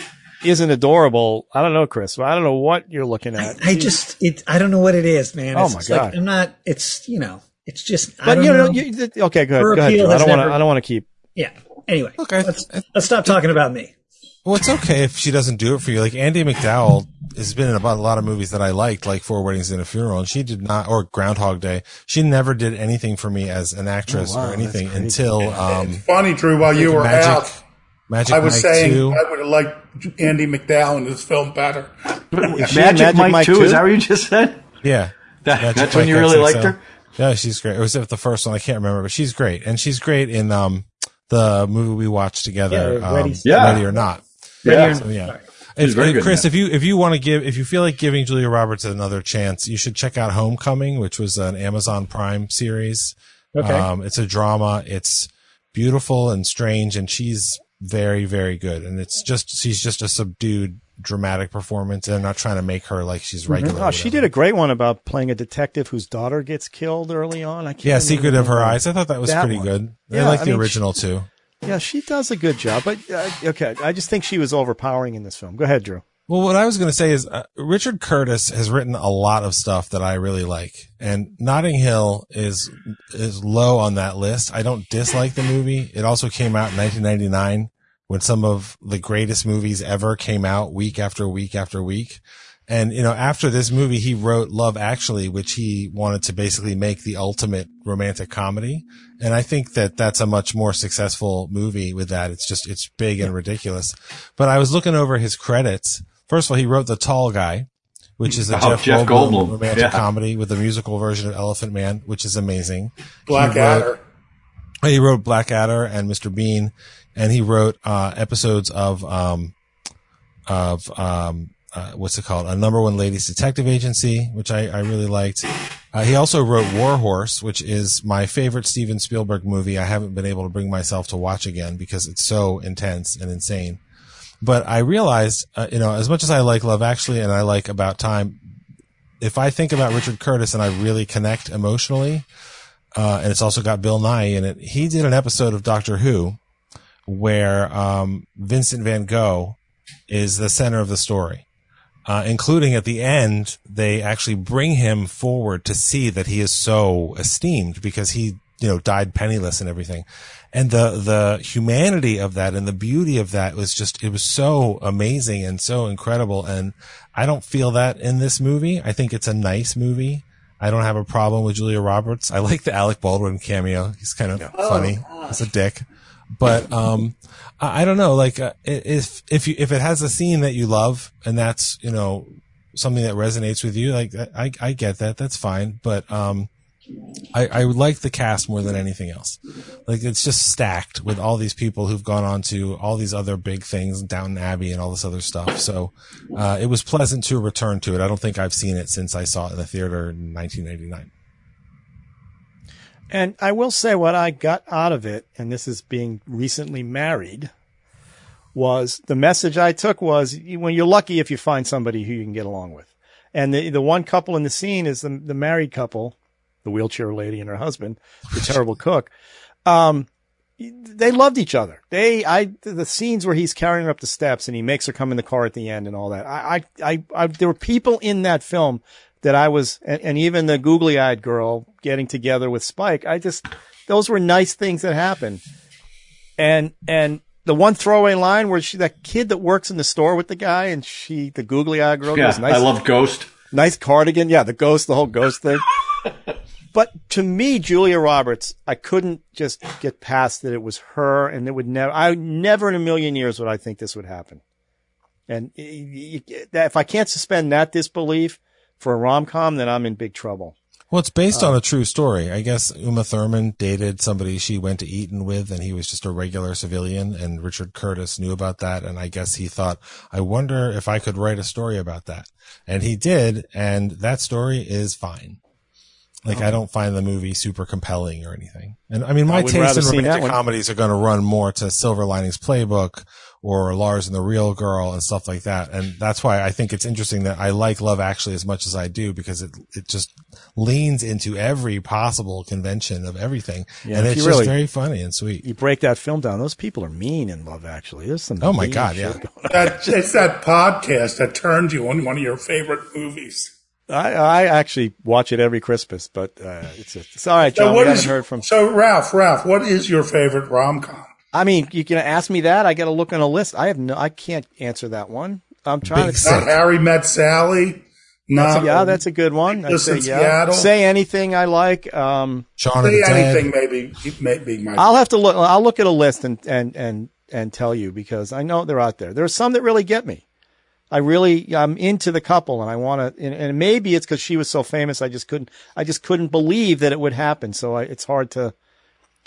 isn't adorable, I don't know, Chris. I don't know what you're looking at. I just, it, I don't know what it is, man. Oh It's my just like, God. I'm not, it's, you know, it's just, I but don't you know, know. you, th- okay, go ahead. Go ahead. I don't want to. I don't want to keep. yeah. Anyway, Okay. let's, let's stop talking about me. Well, it's okay if she doesn't do it for you. Like Andie MacDowell has been in about a lot of movies that I liked, like Four Weddings and a Funeral, and she did not, or Groundhog Day. She never did anything for me as an actress Oh, wow, or anything until um, Funny, Drew, while you were Magic, out, Magic I was Mike saying 2. I would have liked Andie MacDowell in this film better. Magic, Magic Mike, Mike 2, too? is that what you just said? Yeah. That- Magic that's when you really XXL. liked her? Yeah, she's great. It was the first one. I can't remember, but she's great. And she's great in um, the movie we watched together, Yeah, um, Yeah. Ready or Not. Yeah. So, yeah. She's If- very good Chris, if you if you want to give if you feel like giving Julia Roberts another chance, you should check out Homecoming, which was an Amazon Prime series. Okay. Um, it's a drama. It's beautiful and strange, and she's very very good. And it's just she's just a subdued dramatic performance. and They're not trying to make her like she's regular. Oh, she did a great one about playing a detective whose daughter gets killed early on. I can't Yeah, Secret of Her name. Eyes. I thought that was That pretty one. good. I like I the mean, original too. Yeah, she does a good job, but uh, okay, I just think she was overpowering in this film. Go ahead, Drew. Well, what I was going to say is uh, Richard Curtis has written a lot of stuff that I really like, and Notting Hill is is low on that list. I don't dislike the movie. It also came out in 1999 when some of the greatest movies ever came out week after week after week. And, you know, after this movie, he wrote Love Actually, which he wanted to basically make the ultimate romantic comedy. And I think that that's a much more successful movie with that. It's just, it's big and ridiculous. But I was looking over his credits. First of all, he wrote The Tall Guy, which is a Oh, Jeff, Jeff Goldblum, Goldblum. romantic Yeah. comedy with a musical version of Elephant Man, which is amazing. He wrote- Blackadder. he wrote Blackadder and Mr. Bean, and he wrote uh, episodes of um, of um, uh, what's it called? A number one ladies detective agency, which I, I really liked. Uh, he also wrote War Horse, which is my favorite Steven Spielberg movie. I haven't been able to bring myself to watch again because it's so intense and insane. But I realized, uh, you know, as much as I like Love Actually and I like About Time, if I think about Richard Curtis and I really connect emotionally, uh, and it's also got Bill Nighy in it. He did an episode of Doctor Who where um, Vincent Van Gogh is the center of the story, uh, including at the end they actually bring him forward to see that he is so esteemed because he you know died penniless and everything, and the the humanity of that and the beauty of that was just it was so amazing and so incredible, and I don't feel that in this movie. I think it's a nice movie. I don't have a problem with Julia Roberts. I like the Alec Baldwin cameo. He's kind of funny. He's a dick. But, um, I, I don't know, like, uh, if, if you, if it has a scene that you love and that's, you know, something that resonates with you, like, I, I get that. That's fine. But, um, I, I like the cast more than anything else. Like it's just stacked with all these people who've gone on to all these other big things, Downton Abbey and all this other stuff. So, uh, it was pleasant to return to it. I don't think I've seen it since I saw it in the theater in 1989. And I will say what I got out of it, and this is being recently married, was the message I took was when you're lucky if you find somebody who you can get along with. And the, the one couple in the scene is the, the married couple, the wheelchair lady and her husband, the terrible cook. Um, they loved each other. They, I, the scenes where he's carrying her up the steps and he makes her come in the car at the end and all that. I, I, I, I there were people in that film that I was, and, and even the googly eyed girl getting together with Spike. I just, those were nice things that happened. And, and the one throwaway line where she, that kid that works in the store with the guy and she, the googly eyed girl Yeah, goes, nice, I love Ghost. nice cardigan. Yeah, the ghost, the whole ghost thing. but to me, Julia Roberts, I couldn't just get past that it was her and it would never, I never in a million years would I think this would happen. And y- y- that- if I can't suspend that disbelief for a rom com, then I'm in big trouble. Well, it's based Uh, on a true story. I guess Uma Thurman dated somebody she went to Eton with, and he was just a regular civilian. And Richard Curtis knew about that, and I guess he thought, "I wonder if I could write a story about that." And he did, and that story is fine. Like I don't find the movie super compelling or anything. And I mean, my I taste in romantic comedies are going to run more to Silver Linings Playbook or Lars and the Real Girl and stuff like that. And that's why I think it's interesting that I like Love Actually as much as I do because it it just leans into every possible convention of everything, Yeah, and it's just really- very funny and sweet. You break that film down; those people are mean in Love Actually. There's some. Oh my God, yeah. That, it's that podcast that turned you on one of your favorite movies. I, I actually watch it every Christmas, but uh, it's, it's all right, So John. what we is haven't heard from. so Ralph? Ralph, what is your favorite rom com? I mean, you can ask me that. I got to look on a list. I have no. I can't answer that one. I'm trying to. Not Harry met Sally. Not yeah, that's a good one. I'd Just say yeah. Seattle. Say anything I like. Um, Shaun say anything. Maybe maybe my I'll have to look. I'll look at a list and and and and tell you because I know they're out there. There's some that really get me. I really I'm into the couple and I want to. And, and maybe it's because she was so famous. I just couldn't. I just couldn't believe that it would happen. So I, it's hard to.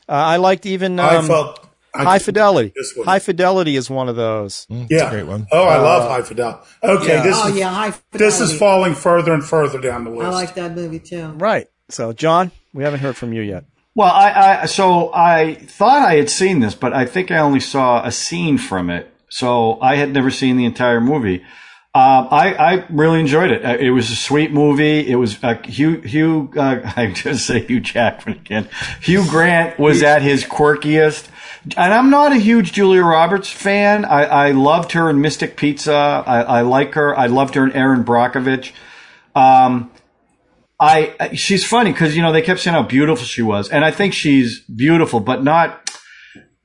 Uh, I liked even um, I felt I High Fidelity. This one. High Fidelity is one of those. Mm, yeah, a great one. Oh, I love High Fidelity. Okay, yeah. this Oh is yeah, high this is falling further and further down the list. I like that movie too. Right. So John, we haven't heard from you yet. Well, I, I so I thought I had seen this, but I think I only saw a scene from it. So I had never seen the entire movie. Um, I, I really enjoyed it. Uh, It was a sweet movie. It was uh, Hugh Hugh. Uh, I just say Hugh Jackman again. Hugh Grant was at his quirkiest, and I'm not a huge Julia Roberts fan. I, I loved her in Mystic Pizza. I, I like her. I loved her in Erin Brockovich. Um, I I- she's funny because you know they kept saying how beautiful she was, and I think she's beautiful, but not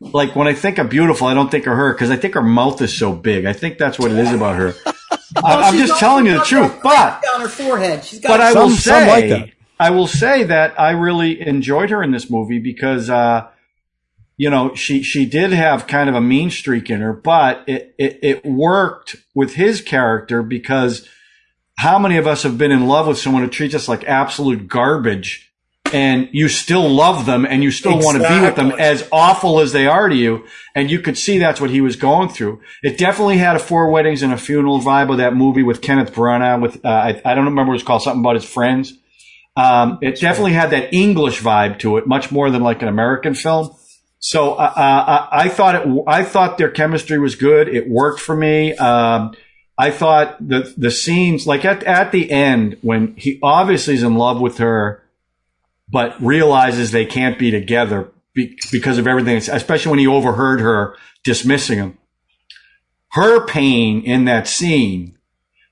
like when I think of beautiful, I don't think of her because I think her mouth is so big. I think that's what it is about her. I, I'm just telling you the truth, but down her forehead. She's got but I will Some- some say like that. I will say that I really enjoyed her in this movie because uh, you know she she did have kind of a mean streak in her, but it, it it worked with his character because how many of us have been in love with someone who treats us like absolute garbage and you still love them and you still want to be with them as awful as they are to you and you could see that's what he was going through it definitely had a four weddings and a funeral vibe of that movie with kenneth branagh with uh, I, I don't remember what it was called something about his friends um, it definitely had that english vibe to it much more than like an american film so uh, uh, I thought it. I thought their chemistry was good. It worked for me. Um, I thought the the scenes, like at at the end, when he obviously is in love with her, but realizes they can't be together be, because of everything, especially when he overheard her dismissing him. Her pain in that scene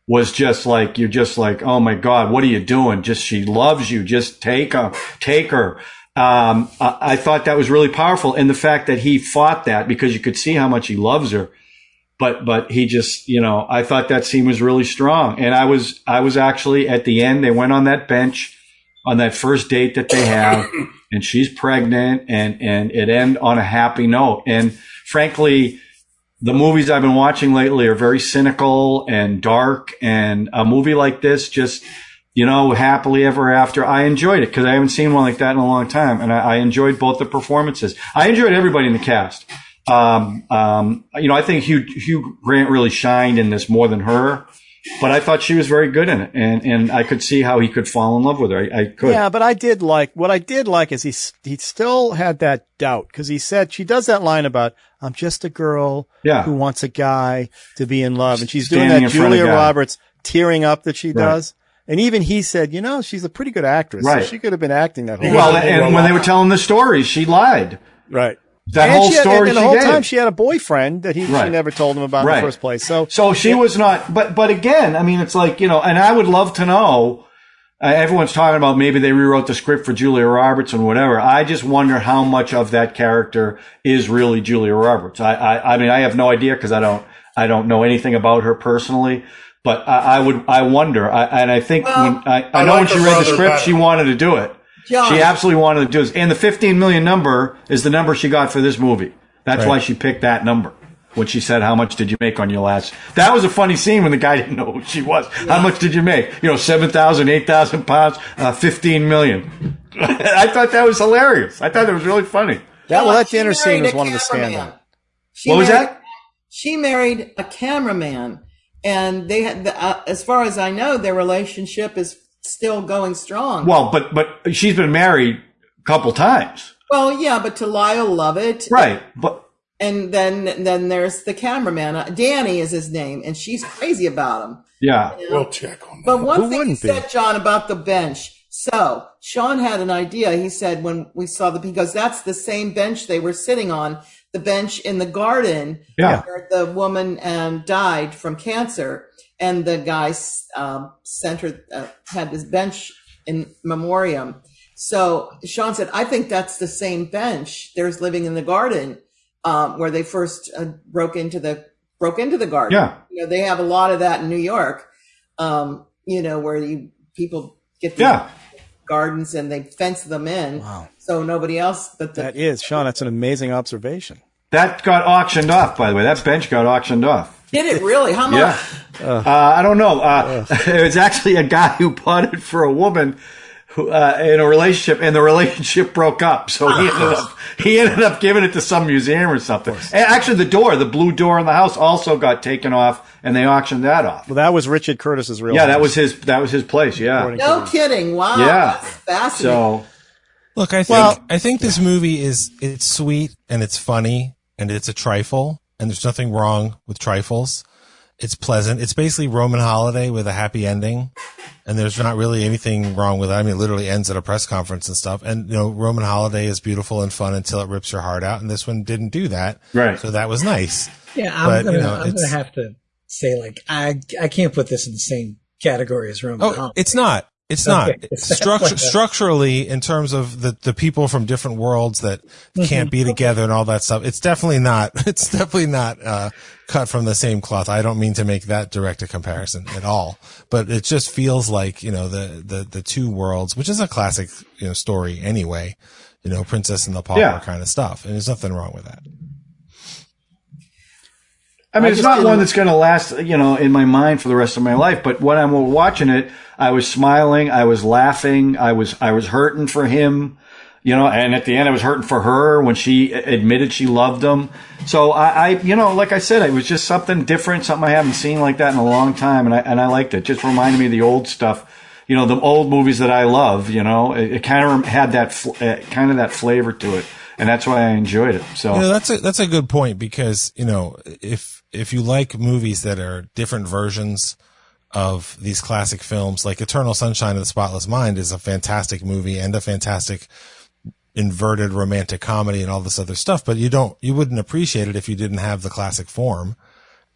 was just like you're just like, oh my god, what are you doing? Just she loves you. Just take her, take her. Um, I, I thought that was really powerful, and the fact that he fought that because you could see how much he loves her. But but he just you know I thought that scene was really strong, and I was I was actually at the end. They went on that bench on that first date that they have, and she's pregnant, and and it end on a happy note. And frankly, the movies I've been watching lately are very cynical and dark, and a movie like this just, you know, happily ever after. I enjoyed it because I haven't seen one like that in a long time, and I, I enjoyed both the performances. I enjoyed everybody in the cast. Um, um, you know, I think Hugh, Hugh Grant really shined in this more than her, but I thought she was very good in it, and and I could see how he could fall in love with her. I, I could. Yeah, but I did like what I did like is he he still had that doubt because he said she does that line about I'm just a girl Yeah. who wants a guy to be in love, and she's doing that in front of Julia. Roberts tearing up that she does. And even he said, you know, she's a pretty good actress. so Right. she could have been acting that whole Well, time. and when they were telling the stories, she lied. Right. That and whole she had- story and the she whole gave. time she had a boyfriend that he she never told him about in the first place. So So she was not, but but again, I mean, it's like you know, and I would love to know. Uh, everyone's talking about maybe they rewrote the script for Julia Roberts and whatever. I just wonder how much of that character is really Julia Roberts. I I, I mean, I have no idea because I don't I don't know anything about her personally. But I, I would I wonder, I, and I think Well, when I, I I know like when she read the script, better. she wanted to do it. John. She absolutely wanted to do this. and the 15 million number is the number she got for this movie. That's Right. why she picked that number when she said, "How much did you make on your last?" That was a funny scene when the guy didn't know who she was. How much did you make? You know, seven thousand, eight thousand pounds, uh, fifteen million. I thought that was hilarious. I thought that was really funny. that well, that dinner scene was one of the cameraman. standouts. She What was married- that? She married a cameraman, and they had, the, uh, as far as I know, their relationship is still going strong. Well, but but she's been married a couple times, Well, yeah, but to Lyle Lovett, right? But And then then there's the cameraman. Uh, Danny is his name, and she's crazy about him. yeah, We'll check on that. But one Who thing you wouldn't be? said, John, about the bench. So Sean had an idea. He said when we saw the because that's the same bench they were sitting on, the bench in the garden Yeah. where the woman um, died from cancer, and the guy um, sent her uh, had this bench in memoriam. So Sean said, "I think that's the same bench. There's living in the garden." um, where they first uh, broke into the broke into the garden. Yeah. you know they have a lot of that in New York. Um, you know where you people get the Yeah. gardens and they fence them in, Wow. so nobody else. But the, That is, Sean, that's an amazing observation. That got auctioned off, by the way. That bench got auctioned off. Did it really? How much? Yeah. Uh, I don't know. Uh, it was actually a guy who bought it for a woman who, uh, in a relationship, and the relationship broke up. So he ended up he ended up giving it to some museum or something. And actually, the door, the blue door in the house, also got taken off, and they auctioned that off. Well, that was Richard Curtis's real. Yeah, that was his. That was his place. Yeah. According No kidding! Wow, Yeah. that's fascinating. So Look, I think Well- I think this movie is it's sweet and it's funny and it's a trifle and there's nothing wrong with trifles. It's pleasant. It's basically Roman holiday with a happy ending. And there's not really anything wrong with it. I mean, it literally ends at a press conference and stuff. And, you know, Roman holiday is beautiful and fun until it rips your heart out. And this one didn't do that. Right. So that was nice. Yeah, I'm But, gonna you know, I'm gonna have to say like I I can't put this in the same category as Roman. Oh, Holiday. it's not. It's Okay. not Structure, structurally in terms of the, the people from different worlds that can't be together and all that stuff. It's definitely not, it's definitely not, uh, cut from the same cloth. I don't mean to make that direct a comparison at all, but it just feels like, you know, the, the, the two worlds, which is a classic, you know, story anyway, you know, Princess and the Pauper Yeah. kind of stuff. And there's nothing wrong with that. I mean, I it's just not didn't- one that's going to last, you know, in my mind for the rest of my life. But when I'm watching it, I was smiling, I was laughing, I was, I was hurting for him, you know, and at the end, I was hurting for her when she admitted she loved him. So I, I, you know, like I said, it was just something different, something I haven't seen like that in a long time, and I and I liked it. Just reminded me of the old stuff. You know, the old movies that I love. You know, it, it kind of had that uh, kind of that flavor to it, and that's why I enjoyed it. So You know, that's a that's a good point because you know if if you like movies that are different versions of these classic films, like Eternal Sunshine of the Spotless Mind is a fantastic movie and a fantastic inverted romantic comedy and all this other stuff, but you don't you wouldn't appreciate it if you didn't have the classic form.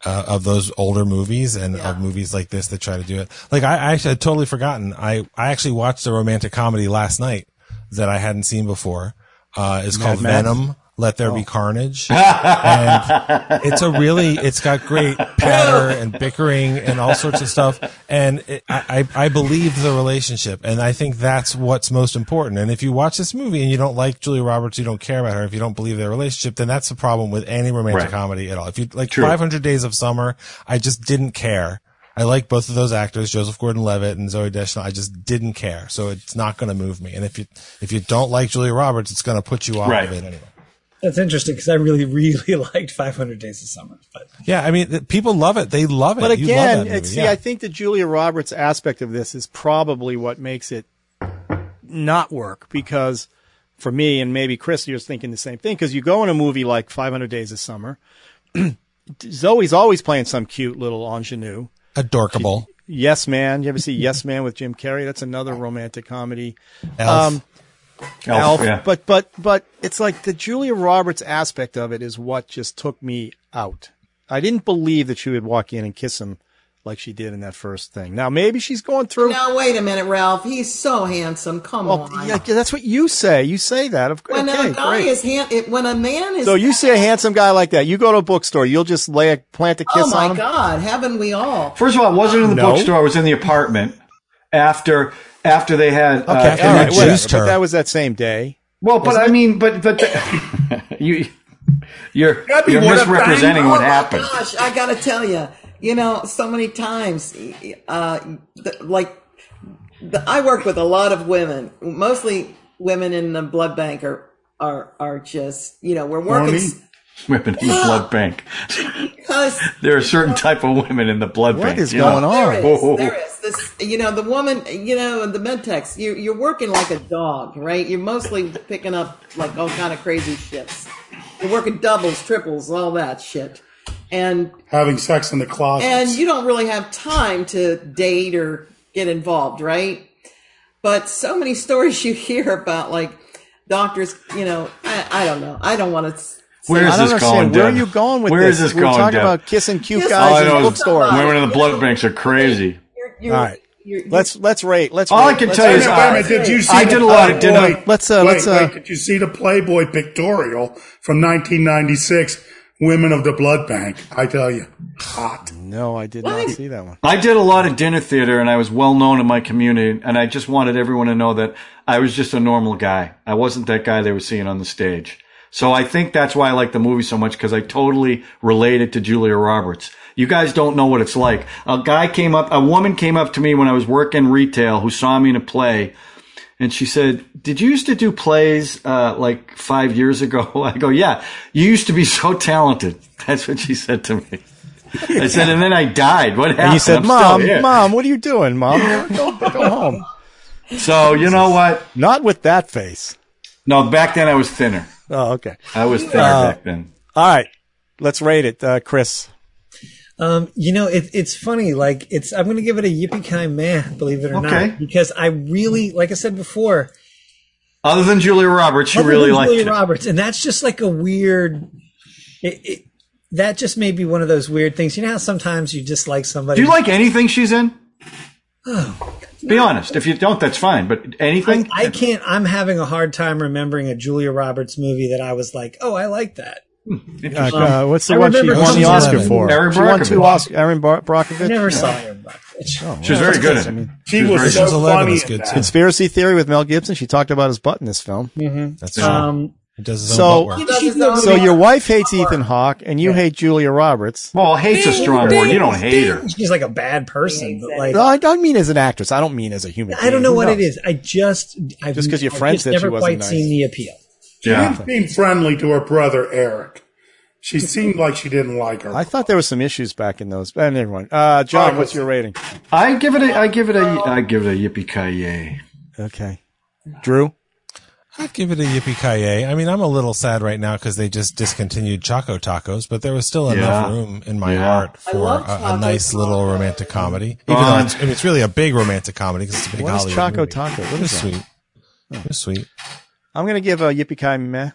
Uh, of those older movies and of movies like this that try to do it. Like I, I actually had totally forgotten. I, I actually watched a romantic comedy last night that I hadn't seen before. Uh, it's called Max? Venom. Let there be oh. carnage. and it's a really, it's got great patter and bickering and all sorts of stuff. And it, I, I I believe the relationship. And I think that's what's most important. And if you watch this movie and you don't like Julia Roberts, you don't care about her, if you don't believe their relationship, then that's the problem with any romantic Right. comedy at all. If you like True. 500 Days of Summer, I just didn't care. I like both of those actors, Joseph Gordon-Levitt and Zooey Deschanel. I just didn't care. So it's not going to move me. And if you, if you don't like Julia Roberts, it's going to put you off Right. of it anyway. That's interesting because I really really liked 500 Days of Summer, but Yeah, I mean, people love it. They love it. But You love again, it's, see, yeah. I think the Julia Roberts aspect of this is probably what makes it not work because for me and maybe Chris, you're thinking the same thing because you go in a movie like 500 Days of Summer. Zooey's always playing some cute little ingenue. adorkable. Yes Man. You ever see Yes Man with Jim Carrey? That's another romantic comedy. Elf. Um, Elf, Elf, yeah. but but but it's like the Julia Roberts aspect of it is what just took me out. I didn't believe that she would walk in and kiss him like she did in that first thing. Now maybe she's going through. Now wait a minute, Ralph. He's so handsome. Come well, on. yeah, that's what you say. You say that. Of course. when okay, a guy great. is hand, it, when a man is so you see a handsome guy like that, you go to a bookstore, you'll just lay a plant a kiss on. oh my on him. God, haven't we all? First of all, I wasn't in the No. bookstore. I was in the apartment after after they had. uh, Okay, After all you right, whatever. juiced But her. that was that same day. well, but I mean, but but you you're you're misrepresenting bang- what oh happened. my gosh, I gotta tell you, you know, so many times, uh, the, like, the, I work with a lot of women, mostly women in the blood bank are, are, are just, you know, we're working Horny? Women in the ah. blood bank. because There are a certain type of women in the blood What bank. is you know. going on? There is, Oh. there is this, you know, the woman, you know, the medtex, you, you're working like a dog, right? You're mostly picking up like all kind of crazy shits. You're working doubles, triples, all that shit. And Having sex in the closet. and you don't really have time to date or get involved, right? But so many stories you hear about like doctors, you know, I, I don't know. I don't want to. Where is I don't this going, Where Deb? are you going with Where this? is this We're going, talking Deb? about kissing cute Kiss- guys in bookstores. Women in the blood banks are crazy. You're, you're, All right. You're- Let's let's rate. Let's. All I can Let's tell you is a rate. minute, wait a minute, did you see I did a lot of Playboy- dinner- Let's, uh, wait, let's, uh, wait, did you see the Playboy pictorial from 1996? Women of the Blood Bank. I tell you, hot. No, I did not see that one. I did a lot of dinner theater and I was well known in my community and I just wanted everyone to know that I was just a normal guy. I wasn't that guy they were seeing on the stage. So I think that's why I like the movie so much because I totally related to Julia Roberts. You guys don't know what it's like. A guy came up, a woman came up to me when I was working retail who saw me in a play and she said, "Did you used to do plays uh, like five years ago?" I go, "Yeah, you used to be so talented." That's what she said to me. I said, and then I died. What happened? And you said, I'm "Mom, mom, what are you doing, mom? Go, go home." So you know what? Not with that face. No, back then I was thinner. Oh, okay. I was thinner Uh, back then. All right, let's rate it, uh, Chris. Um, you know, it, it's funny. Like, it's I'm going to give it a yippee ki meh, believe it or Okay. not, because I really, like I said before, Other than Julia Roberts, you really than liked Julia it. Roberts, and that's just like a weird. It, it, that just may be one of those weird things. You know how sometimes you just like somebody. Do you like anything she's in? Be honest. If you don't, that's fine. But anything? I, I can't. I'm having a hard time remembering a Julia Roberts movie that I was like, oh, I like that. Uh, uh, what's the I one she remember won the Ocean's Oscar for? Erin she won two Brockovich. Oscars. Erin Bar- Brockovich. I never saw Erin Brockovich. she was very good at I it. mean, She was was very so Eleven funny. is good, that. too. Conspiracy Theory with Mel Gibson. She talked about his butt in this film. That's true. Um, He does his so- own butt work. Does his She's own- So your wife hates Ethan Hawke, and you hate Julia Roberts. Well, hate's a strong word. You don't hate her. she's like a bad person, but like No, I don't mean as an actress. I don't mean as a human. I don't know what Who it knows? is. I just I've, Just 'cause your I've friend just said she never wasn't quite nice. seen the appeal. Yeah. Being friendly to her brother Eric. She seemed like she didn't like her. I thought there were some issues back in those. But never mind. Uh, John, Oh, what's your rating? I give it a. I give it a. I give it a yippee ki yay. Okay, Drew. I'd give it a yippee ki I mean, I'm a little sad right now because they just discontinued Choco Tacos, but there was still enough room in my Yeah. heart for a, a Choco nice little romantic comedy. Even though it's, I mean, it's really a big romantic comedy because it's a big What is Hollywood Choco movie. Taco? What It was sweet. It was sweet. I'm gonna give a yippee ki meh.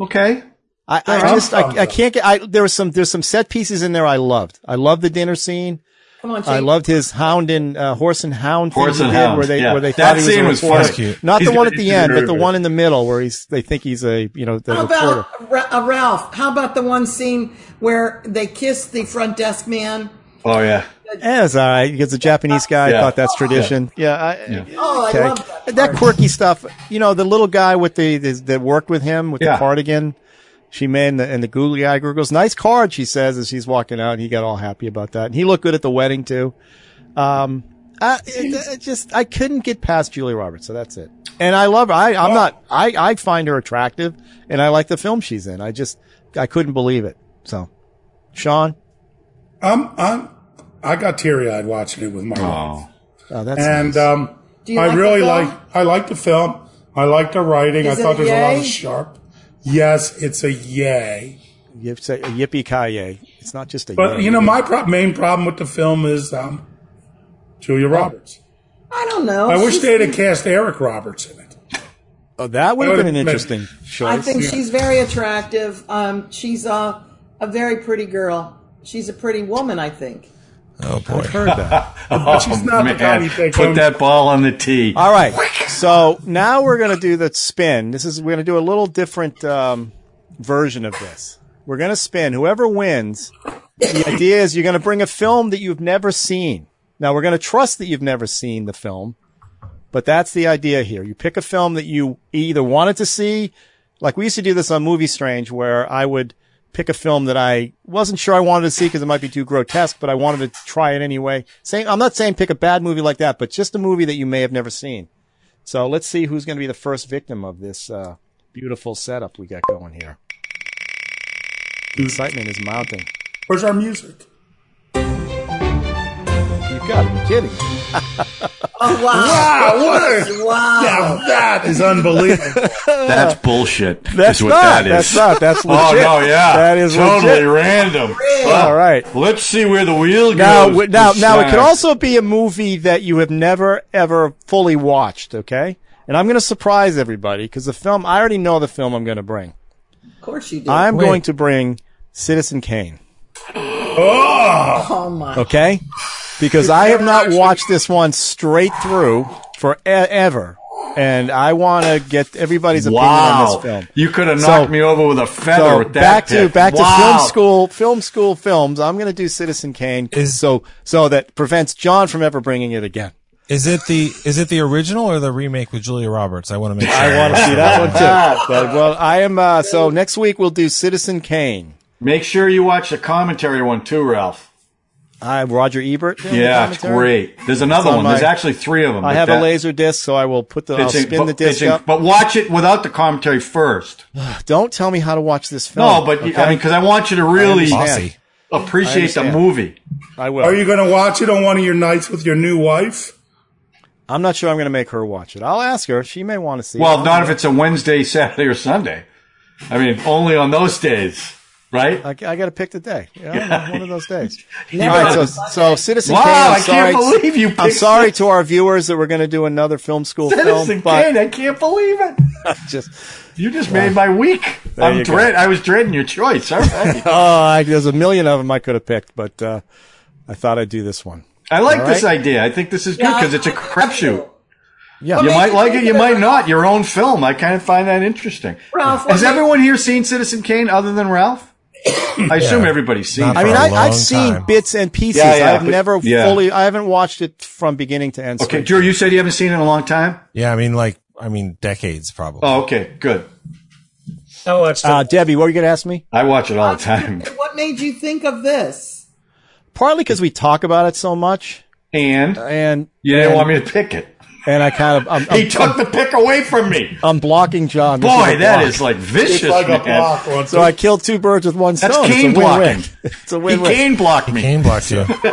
Okay. I, I just I, I can't get. I there was some there's some set pieces in there I loved. I loved the dinner scene. Come on, I loved his hound and uh, horse and hound thing Horse he and did hound, where they yeah. where they That thought he was scene a was reporter. Cute. Not He's the one at the end, but the one in the middle where he's they think he's a you know the How reporter. about Ra- uh, Ralph? How about the one scene where they kiss the front desk man? Oh yeah. Yeah, it's all right because the Japanese guy Yeah. thought that's tradition. Yeah, I, Yeah. Oh, I okay. love that. that quirky stuff. You know, the little guy with the, the that worked with him with Yeah. the cardigan. She made and the, and the googly eye girl goes, "Nice card," she says as she's walking out. And he got all happy about that, and he looked good at the wedding too. Um, I it, it just I couldn't get past Julia Roberts, so that's it. And I love her. I I'm not. I I find her attractive, and I like the film she's in. I just I couldn't believe it. So, Sean, I'm, I'm, I got teary eyed watching it with my wife. Oh. oh, that's And, nice. um, I like really like, I like the film. I like the writing. Is I thought a there's a lot of sharp. Yes, it's a yay. you say a yippee ki It's not just a. But yay. you know, my pro- main problem with the film is um, Julia Roberts. I don't know. I wish She's- they had cast Eric Roberts in it. Oh, that would have been an That would've interesting choice. I think Yeah. she's very attractive. Um, she's a a very pretty girl. She's a pretty woman, I think. Oh boy. I've heard that. But she's not the kind you take put that ball on the tee. All right. So now we're going to do the spin. This is we're going to do a little different um, version of this. We're going to spin. Whoever wins, the idea is you're going to bring a film that you've never seen. Now we're going to trust that you've never seen the film, but that's the idea here. You pick a film that you either wanted to see, like we used to do this on Movie Strange, where I would pick a film that I wasn't sure I wanted to see because it might be too grotesque, but I wanted to try it anyway. Same, I'm not saying pick a bad movie like that, but just a movie that you may have never seen. So let's see who's going to be the first victim of this uh, beautiful setup we got going here. The excitement is mounting. Where's our music? You've got to be kidding. Oh wow! Wow, what a, Wow! now that is unbelievable. That's bullshit. That's is what not. that is. That's not. That's Oh no, yeah, That is totally legit. random. All right. Let's see where the wheel Now, goes. w- now, now, it could also be a movie that you have never ever fully watched. Okay, and I'm going to surprise everybody because the film I already know the film I'm going to bring. Of course you do. I'm Wait. going to bring Citizen Kane. Oh, oh my! Okay, because I have not watched this one straight through forever. And I want to get everybody's opinion on this film. You could have So- knocked me over with a feather So with that back to pick. back to film school, film school films. I'm going to do Citizen Kane, Is- so so that prevents John from ever bringing it again. Is it the is it the original or the remake with Julia Roberts? I want to make sure. I want to see that one too. But, well, I am. Uh, so next week we'll do Citizen Kane. Make sure you watch the commentary one too, Ralph. I have Roger Ebert. Yeah, it's great. There's another on one. There's my- actually three of them. I but have that- a laser disc, so I will put the. I'll it's in- spin the but- disc it's up. but watch it without the commentary first. Don't tell me how to watch this film. No, but okay? I mean, because I want you to really understand. Bossy. appreciate the understand. movie. I will. Are you going to watch it on one of your nights with your new wife? I'm not sure I'm going to make her watch it. I'll ask her. She may want to see it. Well, not if it's a Wednesday, Saturday, or Sunday. I mean, only on those days, right? I, I got to pick the day. Yeah, Yeah. one of those days. All right, so so Citizen Wow, Kane. I'm I sorry. can't believe you I'm picked sorry to our viewers that we're going to do another film school film, Citizen but Kane, I can't believe it. just You just made my week. There I'm you go. I was dreading your choice. All right. oh, I, there's a million of them I could have picked, but uh, I thought I'd do this one. I like All this idea. I think this is good Yeah, because it's a crapshoot. Yeah, You might like it, you might it? not. Your own film. I kind of find that interesting. Ralph, Has everyone here seen Citizen Kane other than Ralph? I assume everybody's seen Not it. I mean, for a I, long I've seen bits and pieces. Yeah, yeah, I've but- never yeah. fully. I haven't watched it from beginning to end. Okay. Drew, you said you haven't seen it in a long time? Yeah, I mean, like, I mean, decades probably. Oh, okay, good. I watched it. Uh, Debbie, what were you going to ask me? I watch it all the time. What made you think of this? Partly because we talk about it so much, And and you didn't and, want me to pick it. And I kind of I'm, He I'm, took the pick away from me. I'm blocking John. Boy, a that block. is like vicious, It's like a block. once So I killed two birds with one That's stone. cane it's a win-win. blocking. It's a He win-win. cane blocked me. He Kane blocked you.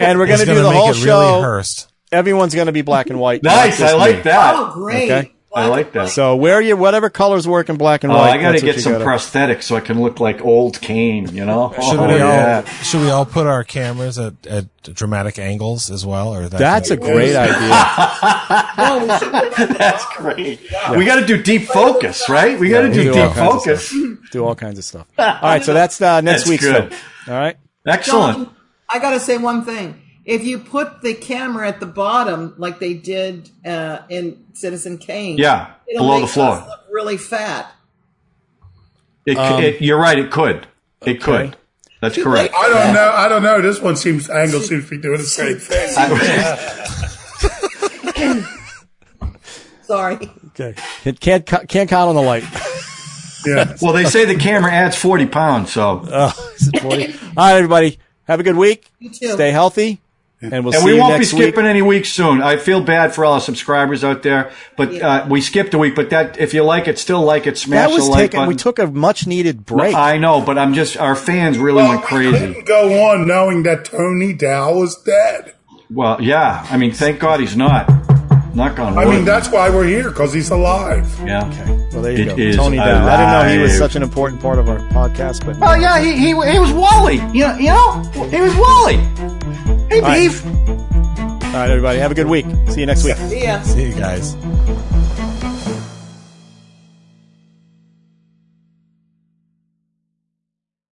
and we're gonna, do gonna the make whole it show. really Everyone's going to be black and white. Nice, I like me. that. Oh, great. Okay. I like that. So wear your whatever colors work in black and Oh, white. I got to get some gotta- prosthetics so I can look like old Kane, you know? Should oh, we yeah. all should we all put our cameras at, at dramatic angles as well, or that That's a great idea. No, we should That's great. We got to do deep focus, right? We got to we do do deep focus. do all kinds of stuff. All right, so that's uh, next That's week's good. film. All right. Excellent. John, I got to say one thing. If you put the camera at the bottom, like they did uh, in Citizen Kane, Yeah, it'll below make the floor. us look really fat. It, Um, it, you're right. It could. It could. That's correct. I don't know. I don't know. This one seems angle seems to be doing the same thing. Sorry. Okay. It can't can't count on the light. Yeah. well, they say the camera adds 40 pounds, so. Oh, is it 40? All right, everybody. Have a good week. You too. Stay healthy, and we'll And see we you won't be next week. skipping any weeks soon. I feel bad for all our subscribers out there, but uh, we skipped a week. But that, if you like it, still like it, smash That was the like taken. button. We took a much needed break. I know, but I'm just our fans really Well, went we crazy. couldn't go on knowing that Tony Dow was dead. Well, yeah. I mean, thank God he's not. Knock on I mean, that's why we're here because he's alive. yeah. Okay. Well, there you It go. is Tony Dow. I didn't know he was such an important part of our podcast, but Well, yeah, he, he, he was Wally. You know, you know, he was Wally. Hey, right. Beef. all right, everybody. Have a good week. See you next week. See ya. See you guys.